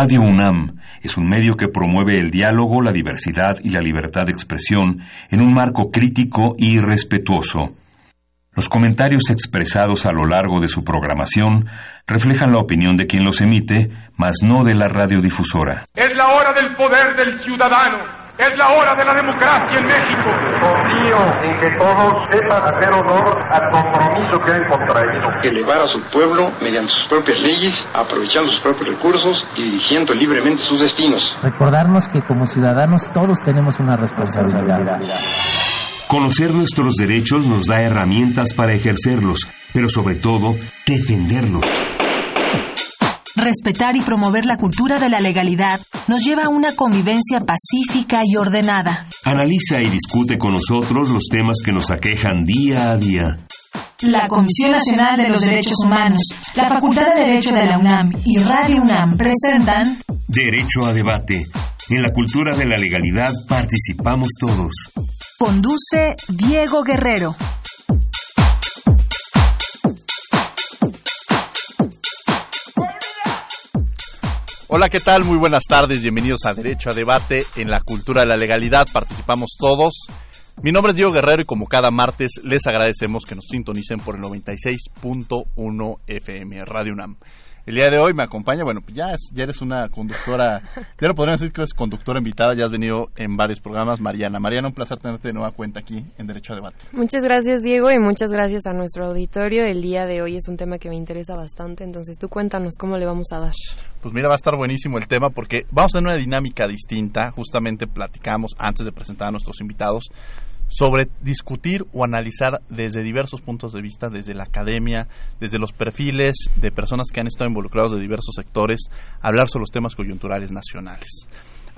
Radio UNAM es un medio que promueve el diálogo, la diversidad y la libertad de expresión en un marco crítico y respetuoso. Los comentarios expresados a lo largo de su programación reflejan la opinión de quien los emite, mas no de la radiodifusora. Es la hora del poder del ciudadano. Es la hora de la democracia en México. Confío en que todos sepan hacer honor al compromiso que han contraído. Elevar a su pueblo mediante sus propias leyes, aprovechando sus propios recursos y dirigiendo libremente sus destinos. Recordarnos que como ciudadanos todos tenemos una responsabilidad. Conocer nuestros derechos nos da herramientas para ejercerlos, pero sobre todo, defenderlos. Respetar y promover la cultura de la legalidad nos lleva a una convivencia pacífica y ordenada. Analiza y discute con nosotros los temas que nos aquejan día a día. La Comisión Nacional de los Derechos Humanos, la Facultad de Derecho de la UNAM y Radio UNAM presentan Derecho a debate. En la cultura de la legalidad participamos todos. Conduce Diego Guerrero. Hola, ¿qué tal? Muy buenas tardes, bienvenidos a Derecho a Debate. En la cultura de la legalidad participamos todos. Mi nombre es Diego Guerrero y como cada martes les agradecemos que nos sintonicen por el 96.1 FM Radio UNAM. El día de hoy me acompaña, bueno, ya, ya eres una conductora, ya lo podrían decir que eres conductora invitada, ya has venido en varios programas, Mariana. Mariana, un placer tenerte de nueva cuenta aquí en Derecho a Debate. Muchas gracias, Diego, y muchas gracias a nuestro auditorio. El día de hoy es un tema que me interesa bastante, entonces tú cuéntanos cómo le vamos a dar. Pues mira, va a estar buenísimo el tema porque vamos a tener una dinámica distinta. Justamente platicamos antes de presentar a nuestros invitados sobre discutir o analizar desde diversos puntos de vista, desde la academia, desde los perfiles de personas que han estado involucrados de diversos sectores, hablar sobre los temas coyunturales nacionales.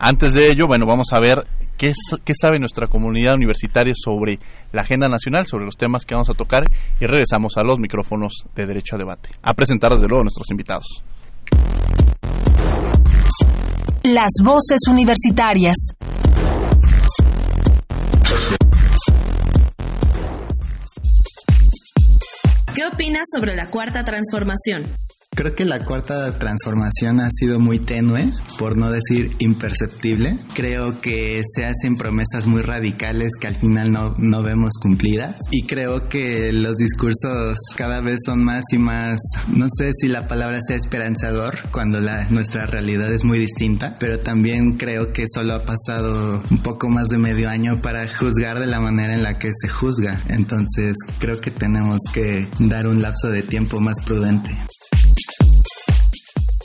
Antes de ello, bueno, vamos a ver qué, qué sabe nuestra comunidad universitaria sobre la agenda nacional, sobre los temas que vamos a tocar y regresamos a los micrófonos de Derecho a Debate. A presentar desde luego a nuestros invitados. Las voces universitarias. ¿Qué opinas sobre la cuarta transformación? Creo que la cuarta transformación ha sido muy tenue, por no decir imperceptible. Creo que se hacen promesas muy radicales que al final no, no vemos cumplidas. Y creo que los discursos cada vez son más y más, no sé si la palabra sea esperanzador, cuando la, nuestra realidad es muy distinta, pero también creo que solo ha pasado un poco más de medio año para juzgar de la manera en la que se juzga. Entonces creo que tenemos que dar un lapso de tiempo más prudente.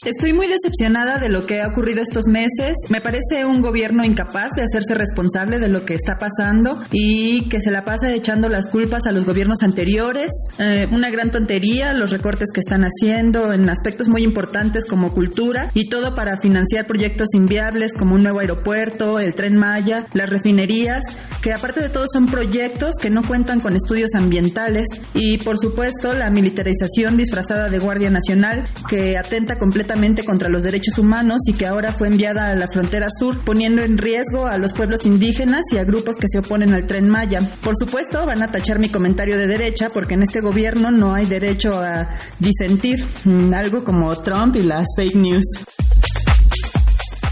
Estoy muy decepcionada de lo que ha ocurrido estos meses. Me parece un gobierno incapaz de hacerse responsable de lo que está pasando y que se la pasa echando las culpas a los gobiernos anteriores. Eh, una gran tontería los recortes que están haciendo en aspectos muy importantes como cultura y todo para financiar proyectos inviables como un nuevo aeropuerto, el tren Maya, las refinerías, que aparte de todo son proyectos que no cuentan con estudios ambientales y por supuesto la militarización disfrazada de Guardia Nacional que atenta completamente contra los derechos humanos y que ahora fue enviada a la frontera sur, poniendo en riesgo a los pueblos indígenas y a grupos que se oponen al tren Maya. Por supuesto, van a tachar mi comentario de derecha porque en este gobierno no hay derecho a disentir, mm, algo como Trump y las fake news.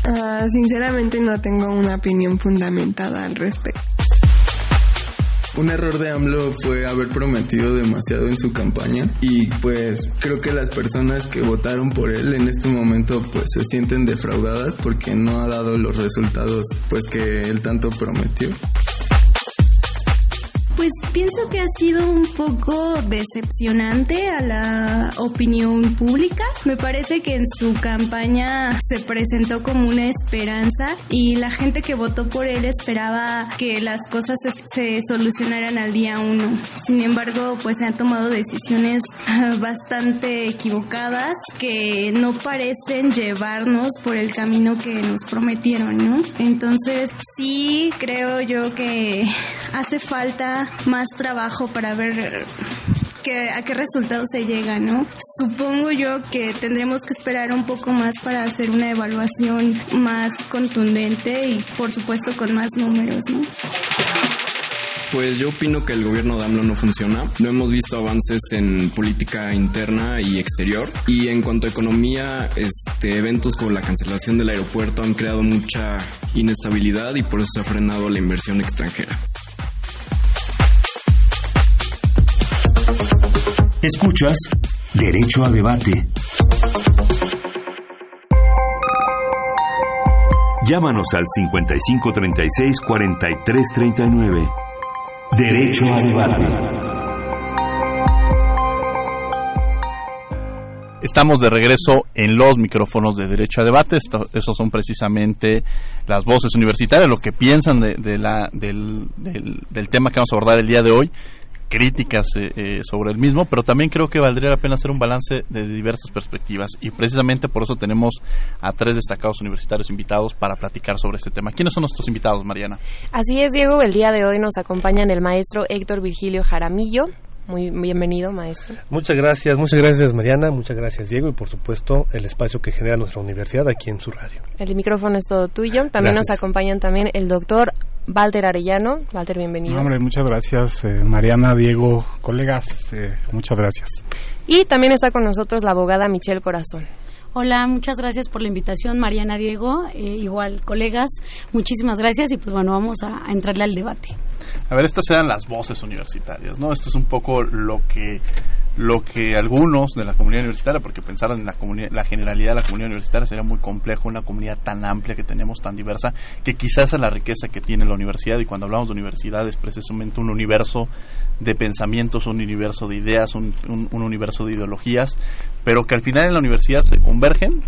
Uh, sinceramente no tengo una opinión fundamentada al respecto. Un error de AMLO fue haber prometido demasiado en su campaña y pues creo que las personas que votaron por él en este momento pues se sienten defraudadas porque no ha dado los resultados pues que él tanto prometió. Pues pienso que ha sido un poco decepcionante a la opinión pública. Me parece que en su campaña se presentó como una esperanza y la gente que votó por él esperaba que las cosas se, solucionaran al día uno. Sin embargo, pues se han tomado decisiones bastante equivocadas que no parecen llevarnos por el camino que nos prometieron, ¿no? Entonces, sí creo yo que hace falta más trabajo para ver a qué resultados se llega, ¿no? Supongo yo que tendremos que esperar un poco más para hacer una evaluación más contundente y por supuesto con más números, ¿no? Pues yo opino que el gobierno de AMLO no funciona. No hemos visto avances en política interna y exterior. Y en cuanto a economía, este, eventos como la cancelación del aeropuerto han creado mucha inestabilidad y por eso se ha frenado la inversión extranjera. Escuchas Derecho a Debate. Llámanos al 5536-4339. Derecho a Debate. Estamos de regreso en los micrófonos de Derecho a Debate. Esto, esos son precisamente las voces universitarias, lo que piensan de, del, del tema que vamos a abordar el día de hoy críticas eh, eh, sobre el mismo, pero también creo que valdría la pena hacer un balance de diversas perspectivas y precisamente por eso tenemos a tres destacados universitarios invitados para platicar sobre este tema. ¿Quiénes son nuestros invitados, Mariana? Así es, Diego. El día de hoy nos acompañan el maestro Héctor Virgilio Jaramillo. Muy bienvenido, maestro. Muchas gracias, muchas gracias, Mariana, muchas gracias, Diego, y por supuesto el espacio que genera nuestra universidad aquí en su radio. El micrófono es todo tuyo. También Gracias. nos acompañan también el doctor Walter Arellano. Walter, bienvenido. Hombre, muchas gracias, eh, Mariana, Diego, colegas, eh, muchas gracias. Y también está con nosotros la abogada Michelle Corazón. Hola, muchas gracias por la invitación, Mariana Diego. Eh, igual, colegas, muchísimas gracias y pues bueno, vamos a, a entrarle al debate. A ver, estas eran las voces universitarias, ¿no? Esto es un poco lo que lo que algunos de la comunidad universitaria, porque pensar en la, la generalidad de la comunidad universitaria sería muy complejo, una comunidad tan amplia que tenemos, tan diversa, que quizás es la riqueza que tiene la universidad, y cuando hablamos de universidad es precisamente un universo de pensamientos, un universo de ideas, un, un, un universo de ideologías, pero que al final en la universidad se convergen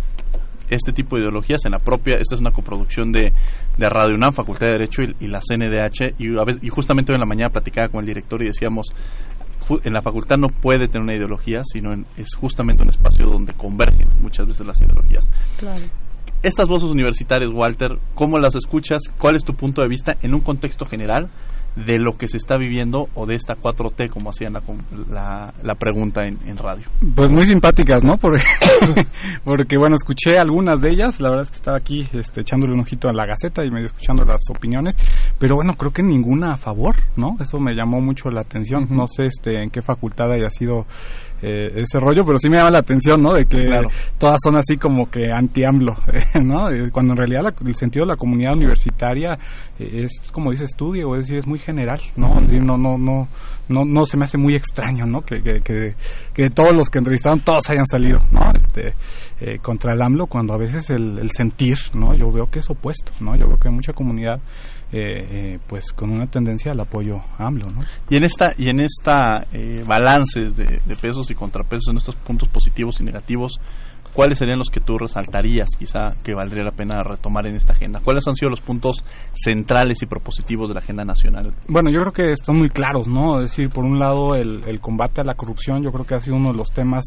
este tipo de ideologías. En la propia, esta es una coproducción de, de Radio UNAM, Facultad de Derecho y, la CNDH, y, justamente hoy en la mañana platicaba con el director y decíamos, en la facultad no puede tener una ideología, sino en- es justamente un espacio donde convergen muchas veces las ideologías. Claro. Estas voces universitarias, Walter, ¿cómo las escuchas? ¿Cuál es tu punto de vista en un contexto general de lo que se está viviendo o de esta 4T, como hacían la, la, la pregunta en, en radio? Pues muy simpáticas, ¿no? Porque, porque, bueno, escuché algunas de ellas, la verdad es que estaba aquí este, echándole un ojito a la Gaceta y medio escuchando las opiniones, pero bueno, creo que ninguna a favor, ¿no? Eso me llamó mucho la atención, no sé este, en qué facultad haya sido eh, ese rollo, pero sí me llama la atención, ¿no? De que Claro. todas son así como que anti-AMLO, ¿no? Eh, Cuando en realidad la- el sentido de la comunidad universitaria eh, es, como dices tú, Diego, es decir, es muy general, ¿no? Es decir, no, no, no, no, no se me hace muy extraño, ¿no? Que, que, que, todos los que entrevistaron, todos hayan salido, ¿no? Este, eh, contra el AMLO, cuando a veces el, el sentir, ¿no? Yo veo que es opuesto, ¿no? Yo veo que hay mucha comunidad, eh, eh, pues, con una tendencia al apoyo AMLO, ¿no? Y en esta y en esta eh, balances de, de pesos y contrapesos, en estos puntos positivos y negativos, ¿cuáles serían los que tú resaltarías, quizá, que valdría la pena retomar en esta agenda? ¿Cuáles han sido los puntos centrales y propositivos de la agenda nacional? Bueno, yo creo que están muy claros, ¿no? Es decir, por un lado, el, el combate a la corrupción, yo creo que ha sido uno de los temas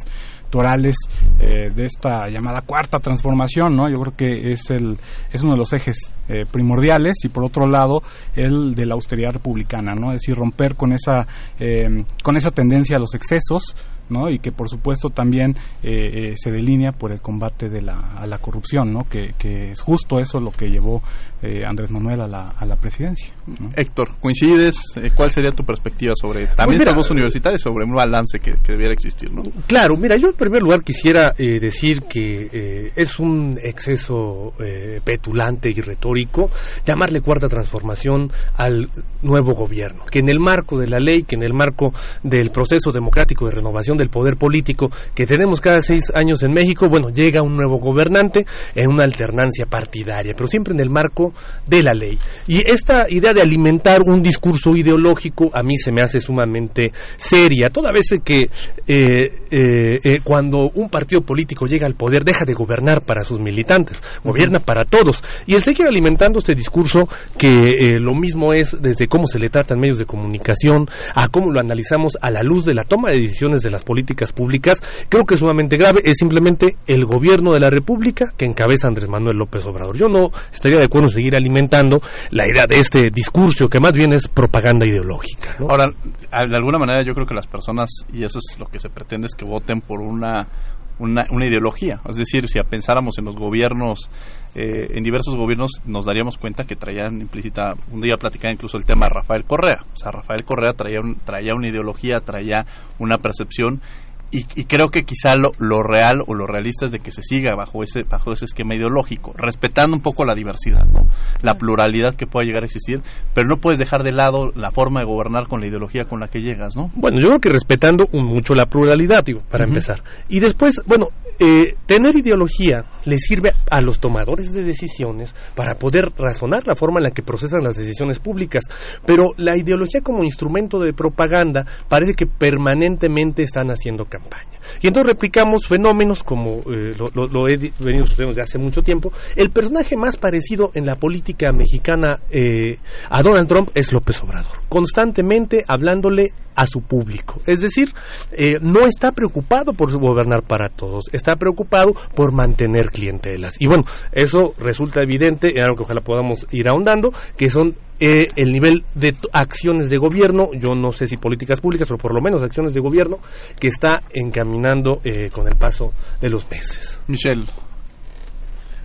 torales eh, de esta llamada cuarta transformación, ¿no? Yo creo que es el es uno de los ejes eh, primordiales y por otro lado el de la austeridad republicana, ¿no? Es decir, romper con esa eh, con esa tendencia a los excesos, ¿no? Y que por supuesto también eh, eh, se delinea por el combate de la, a la corrupción, ¿no? Que, que es justo eso lo que llevó eh, Andrés Manuel a la, a la presidencia. ¿no? Héctor, ¿coincides? Eh, ¿Cuál sería tu perspectiva sobre también Pues mira, estas universitarias sobre un balance que, que debiera existir? ¿no? Claro, mira, yo en primer lugar quisiera eh, decir que eh, es un exceso eh, petulante y retórico llamarle cuarta transformación al nuevo gobierno, que en el marco de la ley, que en el marco del proceso democrático de renovación del poder político que tenemos cada seis años en México, bueno, llega un nuevo gobernante en una alternancia partidaria, pero siempre en el marco de la ley. Y esta idea de alimentar un discurso ideológico a mí se me hace sumamente seria, toda vez que eh, eh, eh, cuando un partido político llega al poder deja de gobernar para sus militantes, gobierna para todos. Y el seguir alimentando este discurso que lo mismo es desde cómo se le trata en medios de comunicación, a cómo lo analizamos a la luz de la toma de decisiones de las políticas públicas, creo que es sumamente grave, es simplemente el gobierno de la República que encabeza Andrés Manuel López Obrador. Yo no estaría de acuerdo en seguir alimentando la idea de este discurso que más bien es propaganda ideológica. Ahora, de alguna manera yo creo que las personas, y eso es lo que se pretende, es que voten por una una, una ideología. Es decir, si pensáramos en los gobiernos, eh, en diversos gobiernos, nos daríamos cuenta que traían implícita, un día platicaba incluso el tema de Rafael Correa. O sea, Rafael Correa traía, un, traía una ideología, traía una percepción y, y, creo que quizá lo, lo, real o lo realista es de que se siga bajo ese bajo ese esquema ideológico, respetando un poco la diversidad, ¿no? la pluralidad que pueda llegar a existir, pero no puedes dejar de lado la forma de gobernar con la ideología con la que llegas, ¿no? Bueno, yo creo que respetando un, mucho la pluralidad, digo, para uh -huh. empezar. Y después, bueno, eh, tener ideología le sirve a los tomadores de decisiones para poder razonar la forma en la que procesan las decisiones públicas, pero la ideología como instrumento de propaganda parece que permanentemente están haciendo campaña. Y entonces replicamos fenómenos como eh, lo, lo, he venido sucediendo desde hace mucho tiempo. El personaje más parecido en la política mexicana eh, a Donald Trump es López Obrador, constantemente hablándole a su público. Es decir, eh, no está preocupado por gobernar para todos, está preocupado por mantener clientelas. Y bueno, eso resulta evidente, en algo que ojalá podamos ir ahondando, que son eh, el nivel de acciones de gobierno, yo no sé si políticas públicas, pero por lo menos acciones de gobierno, que está encaminando eh, con el paso de los meses. Michelle,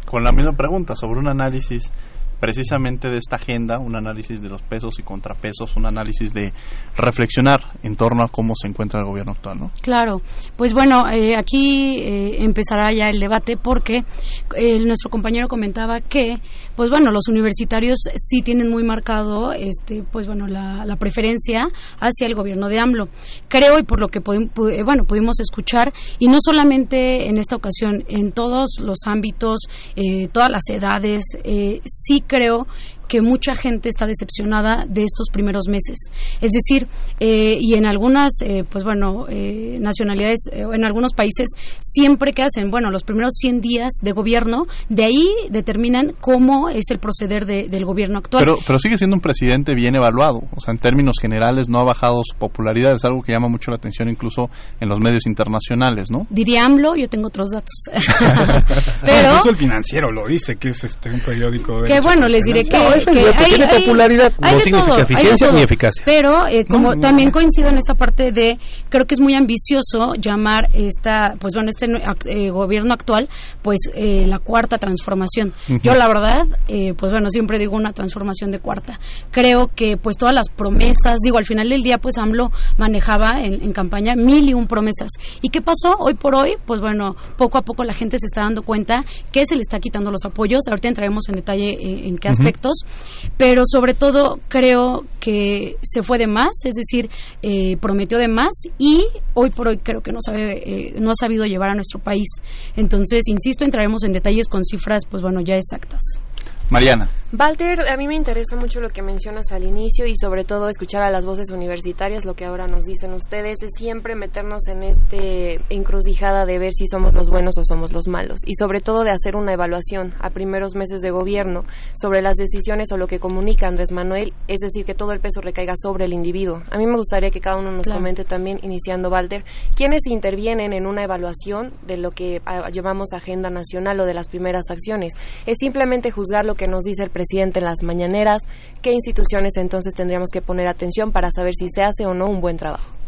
con la misma pregunta sobre un análisis precisamente de esta agenda, un análisis de los pesos y contrapesos, un análisis de reflexionar en torno a cómo se encuentra el gobierno actual, ¿no? Claro, pues bueno, eh, aquí eh, empezará ya el debate porque eh, nuestro compañero comentaba que, pues bueno, los universitarios sí tienen muy marcado, este, pues bueno, la, preferencia hacia el gobierno de AMLO. Creo y por lo que pudi bueno pudimos escuchar y no solamente en esta ocasión, en todos los ámbitos, todas las edades, sí creo que mucha gente está decepcionada de estos primeros meses. Es decir, eh, y en algunas, eh, pues bueno, eh, nacionalidades, en algunos países, siempre que hacen, bueno, los primeros 100 días de gobierno, de ahí determinan cómo es el proceder de, del gobierno actual. Pero, pero sigue siendo un presidente bien evaluado. O sea, en términos generales no ha bajado su popularidad. Es algo que llama mucho la atención incluso en los medios internacionales, ¿no? Diría AMLO, yo tengo otros datos. pero... Incluso el financiero lo dice, que es este, un periódico... De que bueno, les diré que que hay, tiene hay, popularidad hay no significa todo, eficiencia ni eficacia. Pero eh, como no, no, también coincido en esta parte de creo que es muy ambicioso llamar esta pues bueno este eh, gobierno actual pues eh, la cuarta transformación. Uh -huh. Yo la verdad eh, pues bueno siempre digo una transformación de cuarta. Creo que pues todas las promesas digo al final del día pues AMLO manejaba en, en campaña mil y un promesas. ¿Y qué pasó hoy por hoy? Pues bueno poco a poco la gente se está dando cuenta que se le está quitando los apoyos. Ahorita entraremos en detalle en, en qué aspectos. Uh -huh pero sobre todo creo que se fue de más, es decir, eh, prometió de más y hoy por hoy creo que no sabe, eh, no ha sabido llevar a nuestro país. Entonces, insisto, entraremos en detalles con cifras, pues bueno, ya exactas. Mariana. Walter, a mí me interesa mucho lo que mencionas al inicio y sobre todo escuchar a las voces universitarias, lo que ahora nos dicen ustedes, es siempre meternos en este encrucijada de ver si somos los buenos o somos los malos y sobre todo de hacer una evaluación a primeros meses de gobierno sobre las decisiones o lo que comunica Andrés Manuel, es decir, que todo el peso recaiga sobre el individuo. A mí me gustaría que cada uno nos claro. comente también, iniciando Walter, quiénes intervienen en una evaluación de lo que llamamos agenda nacional o de las primeras acciones. Es simplemente juzgar lo que nos dice el presidente en las mañaneras, qué instituciones entonces tendríamos que poner atención para saber si se hace o no un buen trabajo.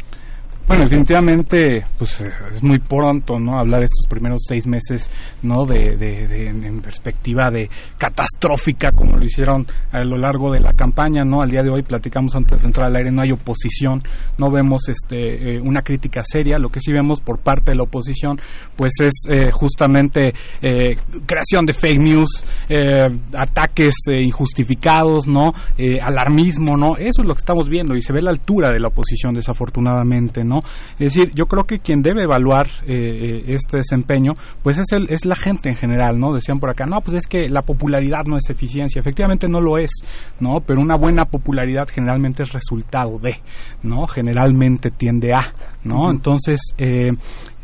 Bueno, definitivamente, pues es muy pronto, ¿no? Hablar estos primeros seis meses, ¿no? De, de, en perspectiva de catastrófica, como lo hicieron a lo largo de la campaña, ¿no? Al día de hoy platicamos antes de entrar al aire, no hay oposición, no vemos, este, eh, una crítica seria. Lo que sí vemos por parte de la oposición, pues es eh, justamente eh, creación de fake news, eh, ataques eh, injustificados, ¿no? Eh, alarmismo, ¿no? Eso es lo que estamos viendo y se ve la altura de la oposición, desafortunadamente, ¿no? Es decir, yo creo que quien debe evaluar eh, este desempeño, pues es, el, es la gente en general, ¿no? Decían por acá, no, pues es que la popularidad no es eficiencia. Efectivamente no lo es, ¿no? Pero una buena popularidad generalmente es resultado de, ¿no? Generalmente tiende a, ¿no? Entonces, eh,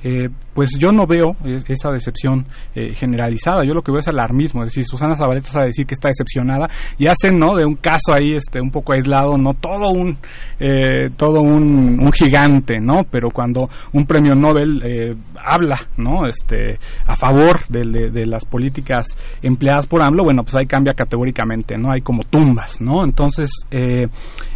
eh, pues yo no veo esa decepción eh, generalizada, yo lo que veo es alarmismo, es decir, Susana Zabaleta sabe decir que está decepcionada y hacen, ¿no? De un caso ahí, este, un poco aislado, no todo un, eh, todo un, un, gigante, ¿no? Pero cuando un premio Nobel eh, habla, ¿no? Este, a favor de, de, las políticas empleadas por AMLO, bueno, pues ahí cambia categóricamente, ¿no? Hay como tumbas, ¿no? Entonces, eh,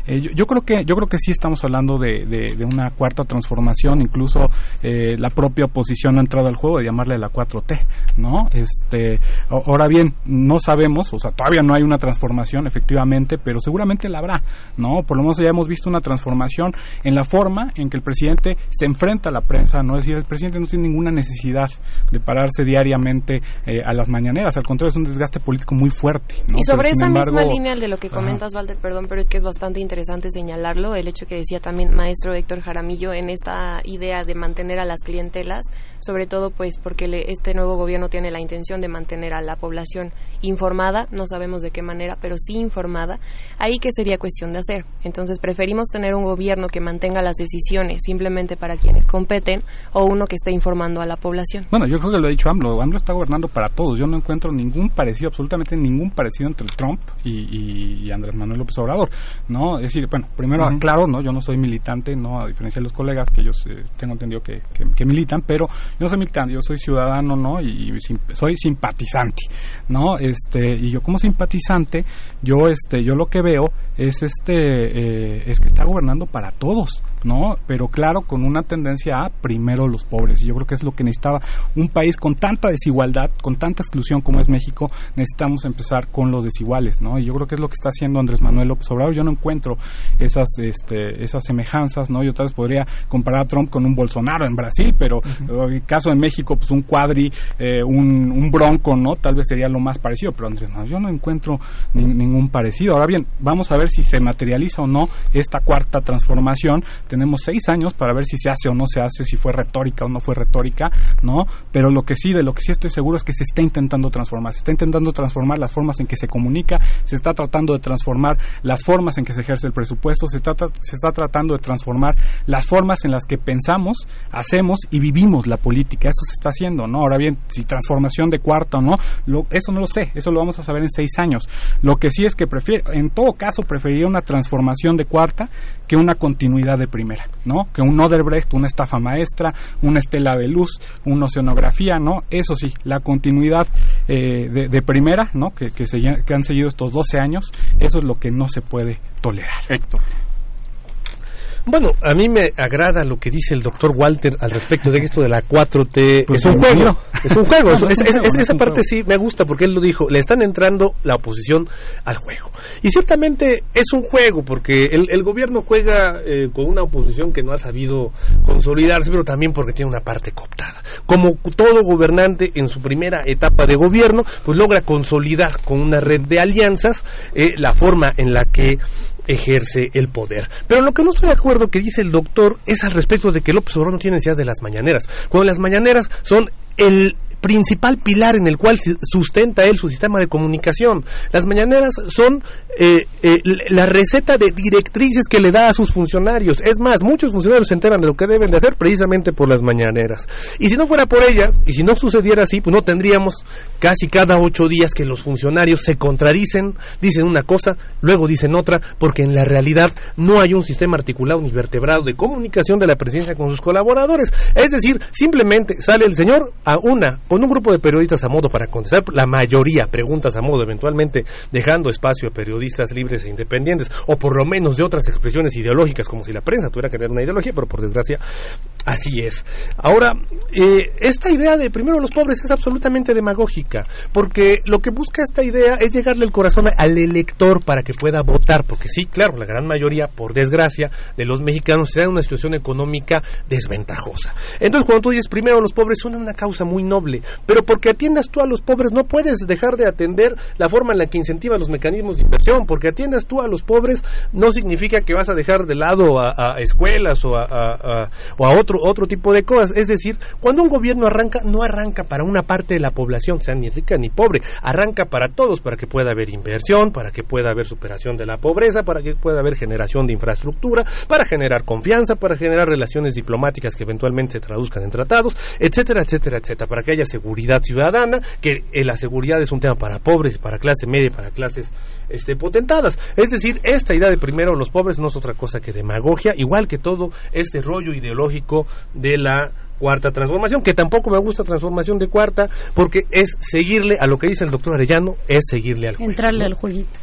eh, yo, yo, creo que, yo creo que sí estamos hablando de, de, una cuarta transformación, incluso la propia oposición oposición ha entrado al juego de llamarle la 4T, ¿no? Este, ahora bien, no sabemos, o sea, todavía no hay una transformación efectivamente, pero seguramente la habrá, ¿no? Por lo menos ya hemos visto una transformación en la forma en que el presidente se enfrenta a la prensa, ¿no? Es decir, el presidente no tiene ninguna necesidad de pararse diariamente eh, a las mañaneras, al contrario, es un desgaste político muy fuerte, ¿no? Y sobre esa misma línea de lo que comentas, Walter, perdón, pero es que es bastante interesante señalarlo, el hecho que decía también maestro Héctor Jaramillo en esta idea de mantener a las clientelas, sobre todo pues porque este nuevo gobierno tiene la intención de mantener a la población informada, no sabemos de qué manera, pero sí informada, ahí que sería cuestión de hacer. Entonces preferimos tener un gobierno que mantenga las decisiones simplemente para quienes competen o uno que esté informando a la población. Bueno, yo creo que lo ha dicho AMLO, AMLO está gobernando para todos, yo no encuentro ningún parecido, absolutamente ningún parecido entre Trump y, Andrés Manuel López Obrador, ¿no? Es decir, bueno, primero aclaro, ¿no? Yo no soy militante, ¿no? A diferencia de los colegas que ellos eh, tengo entendido que, que, militan, pero yo no soy militante, yo soy ciudadano, ¿no? Y, soy simpatizante, ¿no? Este, y yo como simpatizante, yo, este, yo lo que veo es este, eh, es que está gobernando para todos, ¿no? Pero claro, con una tendencia a primero los pobres. Y yo creo que es lo que necesitaba un país con tanta desigualdad, con tanta exclusión como es México, necesitamos empezar con los desiguales, ¿no? Y yo creo que es lo que está haciendo Andrés Manuel López Obrador. Yo no encuentro esas, este, esas semejanzas, ¿no? Yo tal vez podría comparar a Trump con un Bolsonaro en Brasil, pero en el caso de México, pues un cuadri, eh, un, un, bronco, ¿no? Tal vez sería lo más parecido, pero Andrés Manuel, yo no encuentro ningún parecido. Ahora bien, vamos a ver si se materializa o no esta cuarta transformación tenemos seis años para ver si se hace o no se hace, si fue retórica o no fue retórica, ¿no? Pero lo que sí, de lo que sí estoy seguro es que se está intentando transformar, se está intentando transformar las formas en que se comunica, se está tratando de transformar las formas en que se ejerce el presupuesto, se está, se está tratando de transformar las formas en las que pensamos, hacemos y vivimos la política. Eso se está haciendo, ¿no? Ahora bien, si transformación de cuarta o no, lo, eso no lo sé, eso lo vamos a saber en seis años. Lo que sí es que prefiero, en todo caso, preferiría una transformación de cuarta que una continuidad de primera, ¿no? Que un Oderbrecht, una estafa maestra, una estela de luz, una oceanografía, ¿no? Eso sí, la continuidad eh, de, primera, ¿no? Que, que, que han seguido estos 12 años, eso es lo que no se puede tolerar. Héctor. Bueno, a mí me agrada lo que dice el doctor Walter al respecto de esto de la 4T. Pues es un juego, es un juego. esa parte sí me gusta porque él lo dijo, le están entrando la oposición al juego. Y ciertamente es un juego porque el, gobierno juega eh, con una oposición que no ha sabido consolidarse, pero también porque tiene una parte cooptada. Como todo gobernante en su primera etapa de gobierno, pues logra consolidar con una red de alianzas eh, la forma en la que ejerce el poder. Pero lo que no estoy de acuerdo que dice el doctor es al respecto de que López Obrador no tiene necesidad de las mañaneras. Cuando las mañaneras son el principal pilar en el cual sustenta él su sistema de comunicación. Las mañaneras son eh, eh, la receta de directrices que le da a sus funcionarios. Es más, muchos funcionarios se enteran de lo que deben de hacer precisamente por las mañaneras. Y si no fuera por ellas, y si no sucediera así, pues no tendríamos casi cada ocho días que los funcionarios se contradicen, dicen una cosa, luego dicen otra, porque en la realidad no hay un sistema articulado ni vertebrado de comunicación de la presidencia con sus colaboradores. Es decir, simplemente sale el señor a una con un grupo de periodistas a modo para contestar la mayoría preguntas a modo, eventualmente dejando espacio a periodistas libres e independientes, o por lo menos de otras expresiones ideológicas, como si la prensa tuviera que tener una ideología, pero por desgracia así es. Ahora, eh, esta idea de primero los pobres es absolutamente demagógica, porque lo que busca esta idea es llegarle el corazón al elector para que pueda votar, porque sí, claro, la gran mayoría, por desgracia, de los mexicanos están en una situación económica desventajosa. Entonces, cuando tú dices primero los pobres, suena una causa muy noble, pero porque atiendas tú a los pobres no puedes dejar de atender la forma en la que incentiva los mecanismos de inversión, porque atiendas tú a los pobres no significa que vas a dejar de lado a, escuelas o a, o a otro, tipo de cosas. Es decir, cuando un gobierno arranca, no arranca para una parte de la población, sea ni rica ni pobre, arranca para todos, para que pueda haber inversión, para que pueda haber superación de la pobreza, para que pueda haber generación de infraestructura, para generar confianza, para generar relaciones diplomáticas que eventualmente se traduzcan en tratados, etcétera, etcétera, etcétera, para que haya seguridad ciudadana, que eh, la seguridad es un tema para pobres, para clase media, para clases este, potentadas. Es decir, esta idea de primero los pobres no es otra cosa que demagogia, igual que todo este rollo ideológico de la cuarta transformación, que tampoco me gusta transformación de cuarta, porque es seguirle a lo que dice el doctor Arellano, es seguirle al Entrarle al jueguito.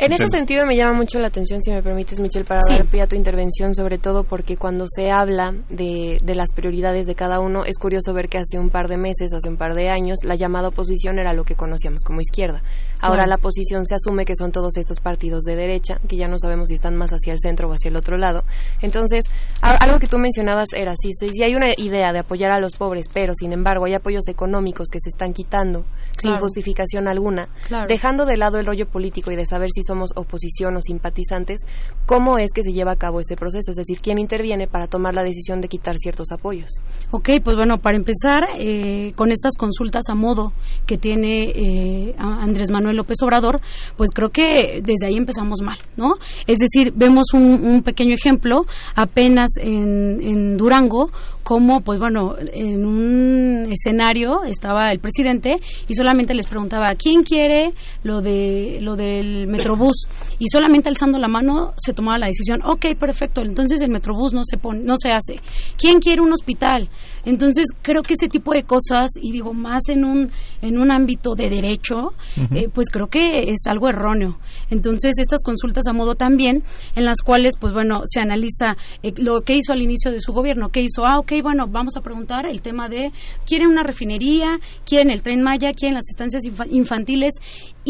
En ese sentido me llama mucho la atención, si me permites, Michelle, para Sí. dar pie a tu intervención, sobre todo porque cuando se habla de, de las prioridades de cada uno, es curioso ver que hace un par de meses, hace un par de años, la llamada oposición era lo que conocíamos como izquierda. Ahora Claro. la posición se asume que son todos estos partidos de derecha, que ya no sabemos si están más hacia el centro o hacia el otro lado. Entonces, a- algo que tú mencionabas era, si, si hay una idea de apoyar a los pobres, pero sin embargo hay apoyos económicos que se están quitando sin justificación alguna, Claro. dejando de lado el rollo político y de saber si somos oposición o simpatizantes, ¿cómo es que se lleva a cabo ese proceso? Es decir, ¿quién interviene para tomar la decisión de quitar ciertos apoyos? Ok, pues bueno, para empezar, eh, con estas consultas a modo que tiene eh, Andrés Manuel López Obrador, pues creo que desde ahí empezamos mal, ¿no? Es decir, vemos un, un pequeño ejemplo apenas en, en Durango, como, pues bueno, en un escenario estaba el presidente y solamente les preguntaba, ¿quién quiere lo, de, lo del Metrobús? Y solamente alzando la mano se tomaba la decisión, ok, perfecto, entonces el Metrobús no se, pone, no se hace. ¿Quién quiere un hospital? Entonces creo que ese tipo de cosas, y digo más en un, en un ámbito de derecho, eh, pues creo que es algo erróneo. Entonces estas consultas a modo también, en las cuales pues bueno, se analiza eh, lo que hizo al inicio de su gobierno, qué hizo, ah, ok, bueno, vamos a preguntar el tema de, ¿quieren una refinería? ¿Quieren el tren Maya? ¿Quieren las estancias infa- infantiles?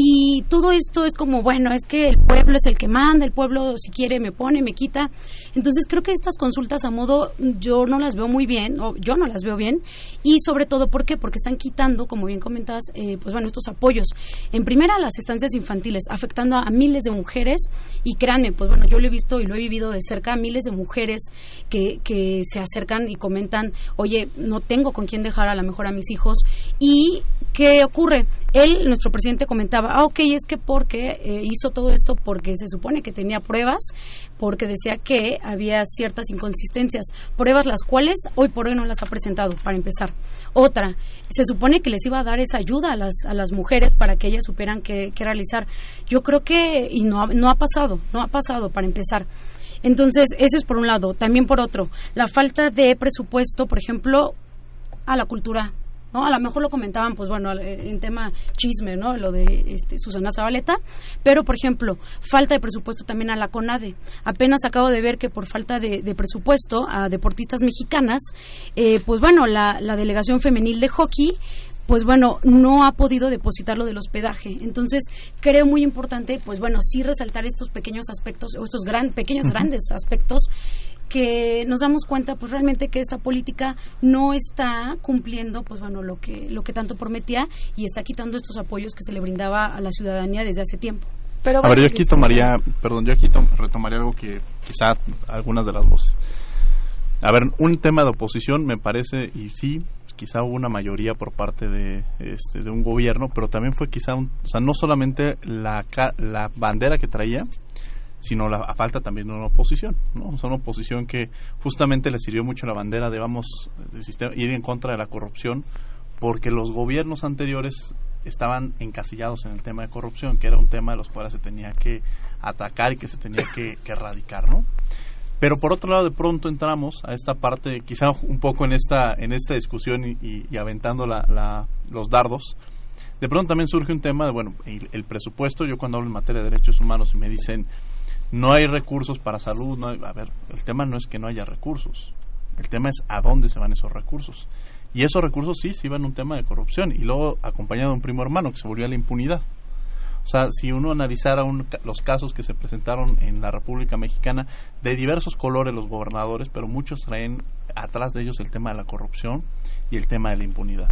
Y todo esto es como, bueno, es que el pueblo es el que manda, el pueblo si quiere me pone, me quita. Entonces creo que estas consultas a modo yo no las veo muy bien, o yo no las veo bien, y sobre todo, ¿por qué? Porque están quitando, como bien comentabas, eh, pues bueno, estos apoyos. En primera, las estancias infantiles, afectando a miles de mujeres, y créanme, pues bueno, yo lo he visto y lo he vivido de cerca, miles de mujeres que, que se acercan y comentan, oye, no tengo con quién dejar a lo mejor a mis hijos, y ¿qué ocurre? Él, nuestro presidente, comentaba, ah, ok, es que porque eh, hizo todo esto porque se supone que tenía pruebas, porque decía que había ciertas inconsistencias, pruebas las cuales hoy por hoy no las ha presentado, para empezar. Otra, se supone que les iba a dar esa ayuda a las, a las mujeres para que ellas supieran qué, realizar. Yo creo que, y no, ha- no ha pasado, no ha pasado, para empezar. Entonces, ese es por un lado. También por otro, la falta de presupuesto, por ejemplo, a la cultura. ¿No? A lo mejor lo comentaban, pues bueno, eh, en tema chisme, ¿no? Lo de este, Susana Zabaleta. Pero, por ejemplo, falta de presupuesto también a la CONADE. Apenas acabo de ver que por falta de, de presupuesto a deportistas mexicanas, eh, pues bueno, la, la delegación femenil de hockey pues bueno, no ha podido depositar lo del hospedaje. Entonces, creo muy importante, pues bueno, sí resaltar estos pequeños aspectos, o estos gran, pequeños, grandes aspectos, que nos damos cuenta, pues realmente que esta política no está cumpliendo, pues bueno, lo que, lo que tanto prometía y está quitando estos apoyos que se le brindaba a la ciudadanía desde hace tiempo. Pero a ver, yo aquí tomaría, perdón, yo aquí tom- retomaría algo que quizá algunas de las voces. A ver, un tema de oposición me parece, y sí, quizá hubo una mayoría por parte de, este, de un gobierno, pero también fue quizá, un, o sea, no solamente la, ca- la bandera que traía, sino la a falta también de una oposición, ¿no? O una oposición que justamente le sirvió mucho la bandera de vamos del sistema, ir en contra de la corrupción, porque los gobiernos anteriores estaban encasillados en el tema de corrupción, que era un tema de los cuales se tenía que atacar y que se tenía que, que erradicar, ¿no? Pero por otro lado, de pronto entramos a esta parte, quizá un poco en esta, en esta discusión y, aventando la- la- los dardos. De pronto también surge un tema de, bueno, el, el presupuesto. Yo cuando hablo en materia de derechos humanos y me dicen, no hay recursos para salud, no hay- a ver, el tema no es que no haya recursos. El tema es a dónde se van esos recursos. Y esos recursos sí, sí van a un tema de corrupción. Y luego acompañado de un primo hermano que se volvió a la impunidad. O sea, si uno analizara un los casos que se presentaron en la República Mexicana, de diversos colores los gobernadores, pero muchos traen atrás de ellos el tema de la corrupción y el tema de la impunidad.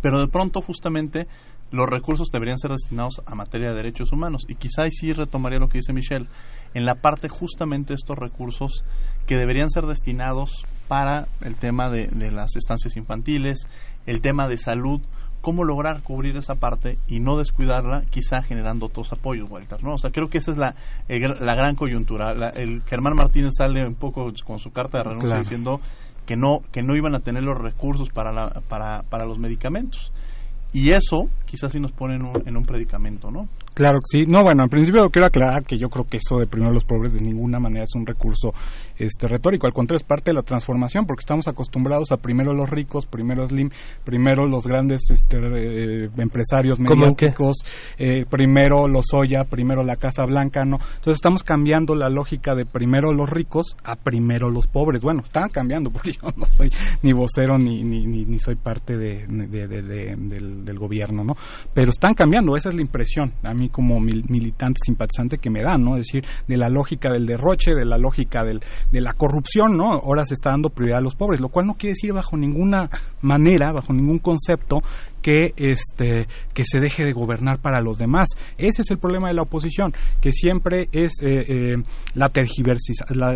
Pero de pronto, justamente, los recursos deberían ser destinados a materia de derechos humanos. Y quizá ahí sí retomaría lo que dice Michelle, en la parte justamente de estos recursos que deberían ser destinados para el tema de, de las estancias infantiles, el tema de salud, cómo lograr cubrir esa parte y no descuidarla, quizá generando otros apoyos, Walter, ¿no? O sea, creo que esa es la, el la gran coyuntura. La- el Germán Martínez sale un poco con su carta de renuncia Claro. diciendo que no que no iban a tener los recursos para la, para, para los medicamentos y eso quizás sí nos pone en un, en un predicamento, ¿no? Claro que sí. No, bueno, en principio quiero aclarar que yo creo que eso de primero los pobres de ninguna manera es un recurso este retórico. Al contrario, es parte de la transformación porque estamos acostumbrados a primero los ricos, primero Slim, primero los grandes este, eh, empresarios mediáticos, eh, primero los Oya, primero la Casa Blanca, ¿no? Entonces estamos cambiando la lógica de primero los ricos a primero los pobres. Bueno, están cambiando porque yo no soy ni vocero ni, ni, ni, soy parte de, del, del gobierno, ¿no? Pero están cambiando, esa es la impresión. A mí como militante simpatizante que me dan, ¿no? Es decir, de la lógica del derroche, de la lógica del, de la corrupción, ¿no? Ahora se está dando prioridad a los pobres, lo cual no quiere decir bajo ninguna manera, bajo ningún concepto, que este que se deje de gobernar para los demás ese es el problema de la oposición que siempre es eh, eh, la,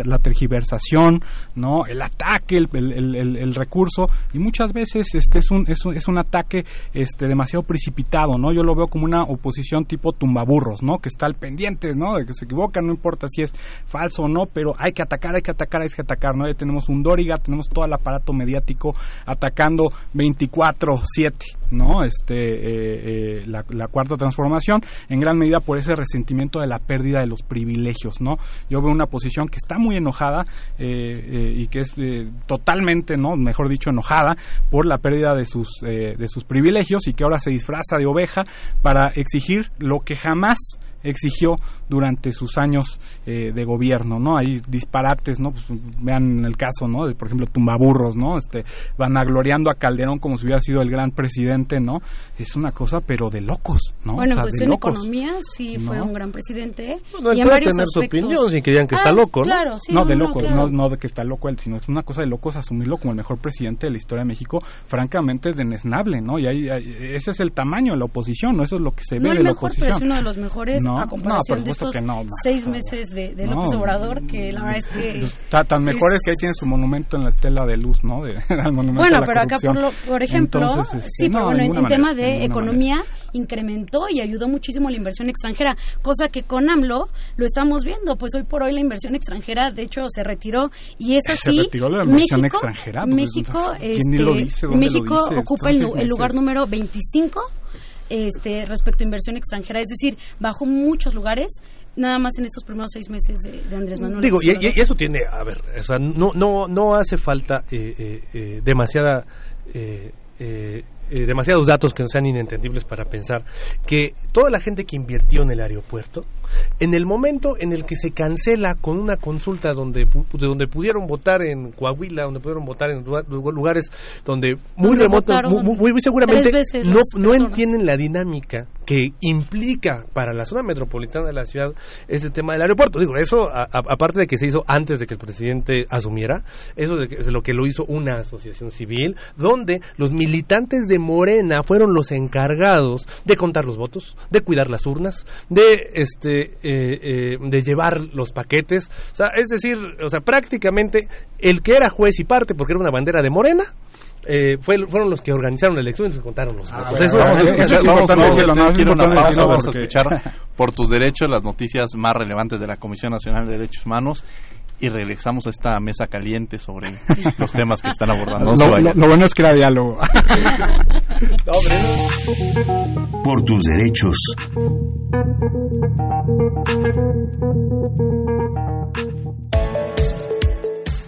la, tergiversación no el ataque el, el, el, recurso y muchas veces este es un, es un, es un ataque este demasiado precipitado no yo lo veo como una oposición tipo tumbaburros no que está al pendiente no de que se equivoca no importa si es falso o no pero hay que atacar hay que atacar hay que atacar no ya tenemos un Dóriga tenemos todo el aparato mediático atacando 24/7 ¿no? Este, eh, eh, la, cuarta transformación, en gran medida por ese resentimiento de la pérdida de los privilegios, ¿no? Yo veo una posición que está muy enojada eh, y que es totalmente, ¿no? Mejor dicho, enojada por la pérdida de sus, de sus privilegios y que ahora se disfraza de oveja para exigir lo que jamás exigió durante sus años eh, de gobierno, ¿no? Hay disparates, ¿no? Pues, vean el caso, ¿no? De, por ejemplo, tumbaburros, ¿no? Este, vanagloriando a Calderón como si hubiera sido el gran presidente, ¿no? Es una cosa, pero de locos, ¿no? Bueno, pues en economía sí fue un gran presidente. No, y puede tener su opinión sin que digan que está ah, loco, ¿no? Claro, sí, no, de loco, no, no, de que está loco él, sino es una cosa de locos asumirlo como el mejor presidente de la historia de México, francamente es denesnable, ¿no? Y ahí, ese es el tamaño de la oposición, ¿no? Eso es lo que se ve de la oposición. Pero es uno de los mejores a comparación de estos seis meses de, de López Obrador, que la verdad es que... Pues, tan mejor es, que ahí tiene su monumento en la estela de luz, ¿no? De, bueno, pero acá, por, por ejemplo, este, sí, pero bueno, en, tema de economía incrementó y ayudó muchísimo la inversión extranjera, cosa que con AMLO lo estamos viendo, pues hoy por hoy la inversión extranjera, de hecho, se retiró y es así. Se retiró la inversión México, extranjera. Pues, México, este, México ocupa el, el lugar número 25 este, respecto a inversión extranjera, es decir, bajó muchos lugares nada más en estos primeros seis meses de, Andrés Manuel. Digo, y, eso tiene, a ver, o sea, no, no, no hace falta eh, eh, eh demasiada eh, eh, demasiados datos que no sean inentendibles para pensar que toda la gente que invirtió en el aeropuerto, en el momento en el que se cancela con una consulta donde, donde pudieron votar en Coahuila, donde pudieron votar en lugares donde muy remotos, muy, seguramente no, no entienden la dinámica que implica para la zona metropolitana de la ciudad este tema del aeropuerto. Digo, eso aparte de que se hizo antes de que el presidente asumiera, eso es lo que lo hizo una asociación civil, donde los militantes de Morena fueron los encargados de contar los votos, de cuidar las urnas, de este eh, eh, de llevar los paquetes, o sea, es decir, o sea, prácticamente el que era juez y parte porque era una bandera de Morena eh, fueron los que organizaron la elección y se contaron los votos. vamos, a escuchar por tus derechos las noticias más relevantes de la Comisión Nacional de Derechos Humanos y regresamos a esta mesa caliente sobre los temas que están abordando. Lo, bueno es que era diálogo. Por tus derechos.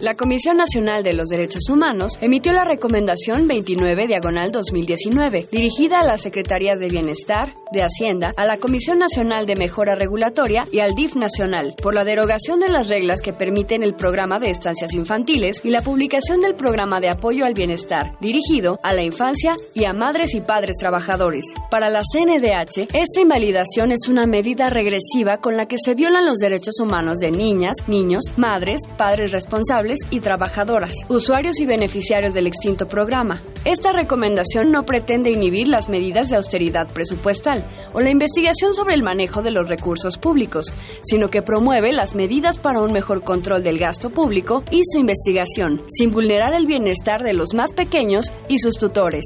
La Comisión Nacional de los Derechos Humanos emitió la recomendación 29 diagonal 2019, dirigida a las Secretarías de Bienestar, de Hacienda, a la Comisión Nacional de Mejora Regulatoria y al DIF Nacional, por la derogación de las reglas que permiten el programa de estancias infantiles y la publicación del programa de apoyo al bienestar, dirigido a la infancia y a madres y padres trabajadores. Para la CNDH, esta invalidación es una medida regresiva con la que se violan los derechos humanos de niñas, niños, madres, padres responsables, y trabajadoras, usuarios y beneficiarios del extinto programa. Esta recomendación no pretende inhibir las medidas de austeridad presupuestal o la investigación sobre el manejo de los recursos públicos, sino que promueve las medidas para un mejor control del gasto público y su investigación, sin vulnerar el bienestar de los más pequeños y sus tutores.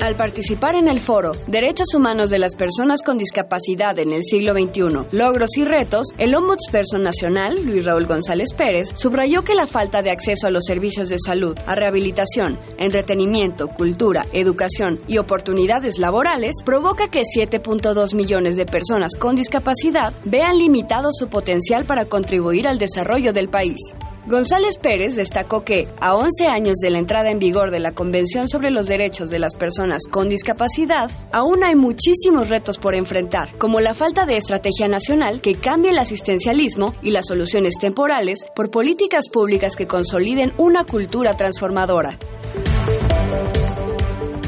Al participar en el foro Derechos Humanos de las Personas con Discapacidad en el siglo XXI, Logros y Retos, el Ombudsperson Nacional, Luis Raúl González Pérez, subrayó que la falta de acceso a los servicios de salud, a rehabilitación, entretenimiento, cultura, educación y oportunidades laborales provoca que 7.2 millones de personas con discapacidad vean limitado su potencial para contribuir al desarrollo del país. González Pérez destacó que, a 11 años de la entrada en vigor de la Convención sobre los Derechos de las Personas con Discapacidad, aún hay muchísimos retos por enfrentar, como la falta de estrategia nacional que cambie el asistencialismo y las soluciones temporales por políticas públicas que consoliden una cultura transformadora.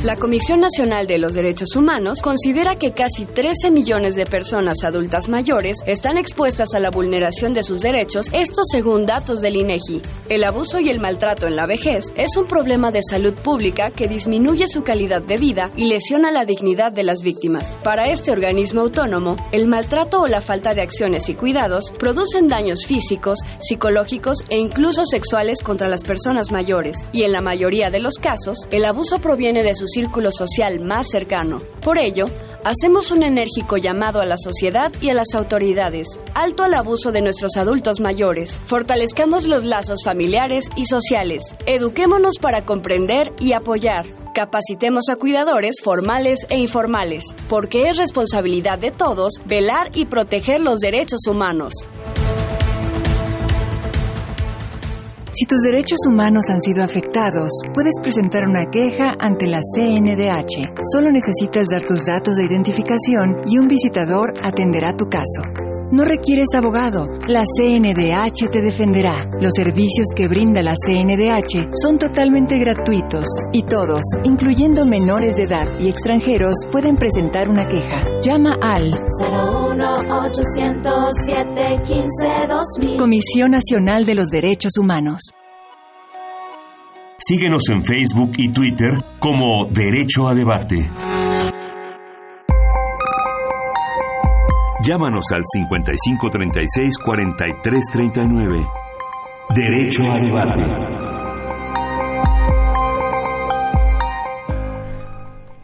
La Comisión Nacional de los Derechos Humanos considera que casi 13 millones de personas adultas mayores están expuestas a la vulneración de sus derechos, esto según datos del INEGI. El abuso y el maltrato en la vejez es un problema de salud pública que disminuye su calidad de vida y lesiona la dignidad de las víctimas. Para este organismo autónomo, el maltrato o la falta de acciones y cuidados producen daños físicos, psicológicos e incluso sexuales contra las personas mayores. Y en la mayoría de los casos, el abuso proviene de su círculo social más cercano. Por ello, hacemos un enérgico llamado a la sociedad y a las autoridades. Alto al abuso de nuestros adultos mayores. Fortalezcamos los lazos familiares y sociales. Eduquémonos para comprender y apoyar. Capacitemos a cuidadores formales e informales, porque es responsabilidad de todos velar y proteger los derechos humanos. Si tus derechos humanos han sido afectados, puedes presentar una queja ante la CNDH. Solo necesitas dar tus datos de identificación y un visitador atenderá tu caso. No requieres abogado, la CNDH te defenderá. Los servicios que brinda la CNDH son totalmente gratuitos y todos, incluyendo menores de edad y extranjeros, pueden presentar una queja. Llama al 01807 Comisión Nacional de los Derechos Humanos. Síguenos en Facebook y Twitter como Derecho a Debate. Llámanos al 5536-4339. Derecho a Debate.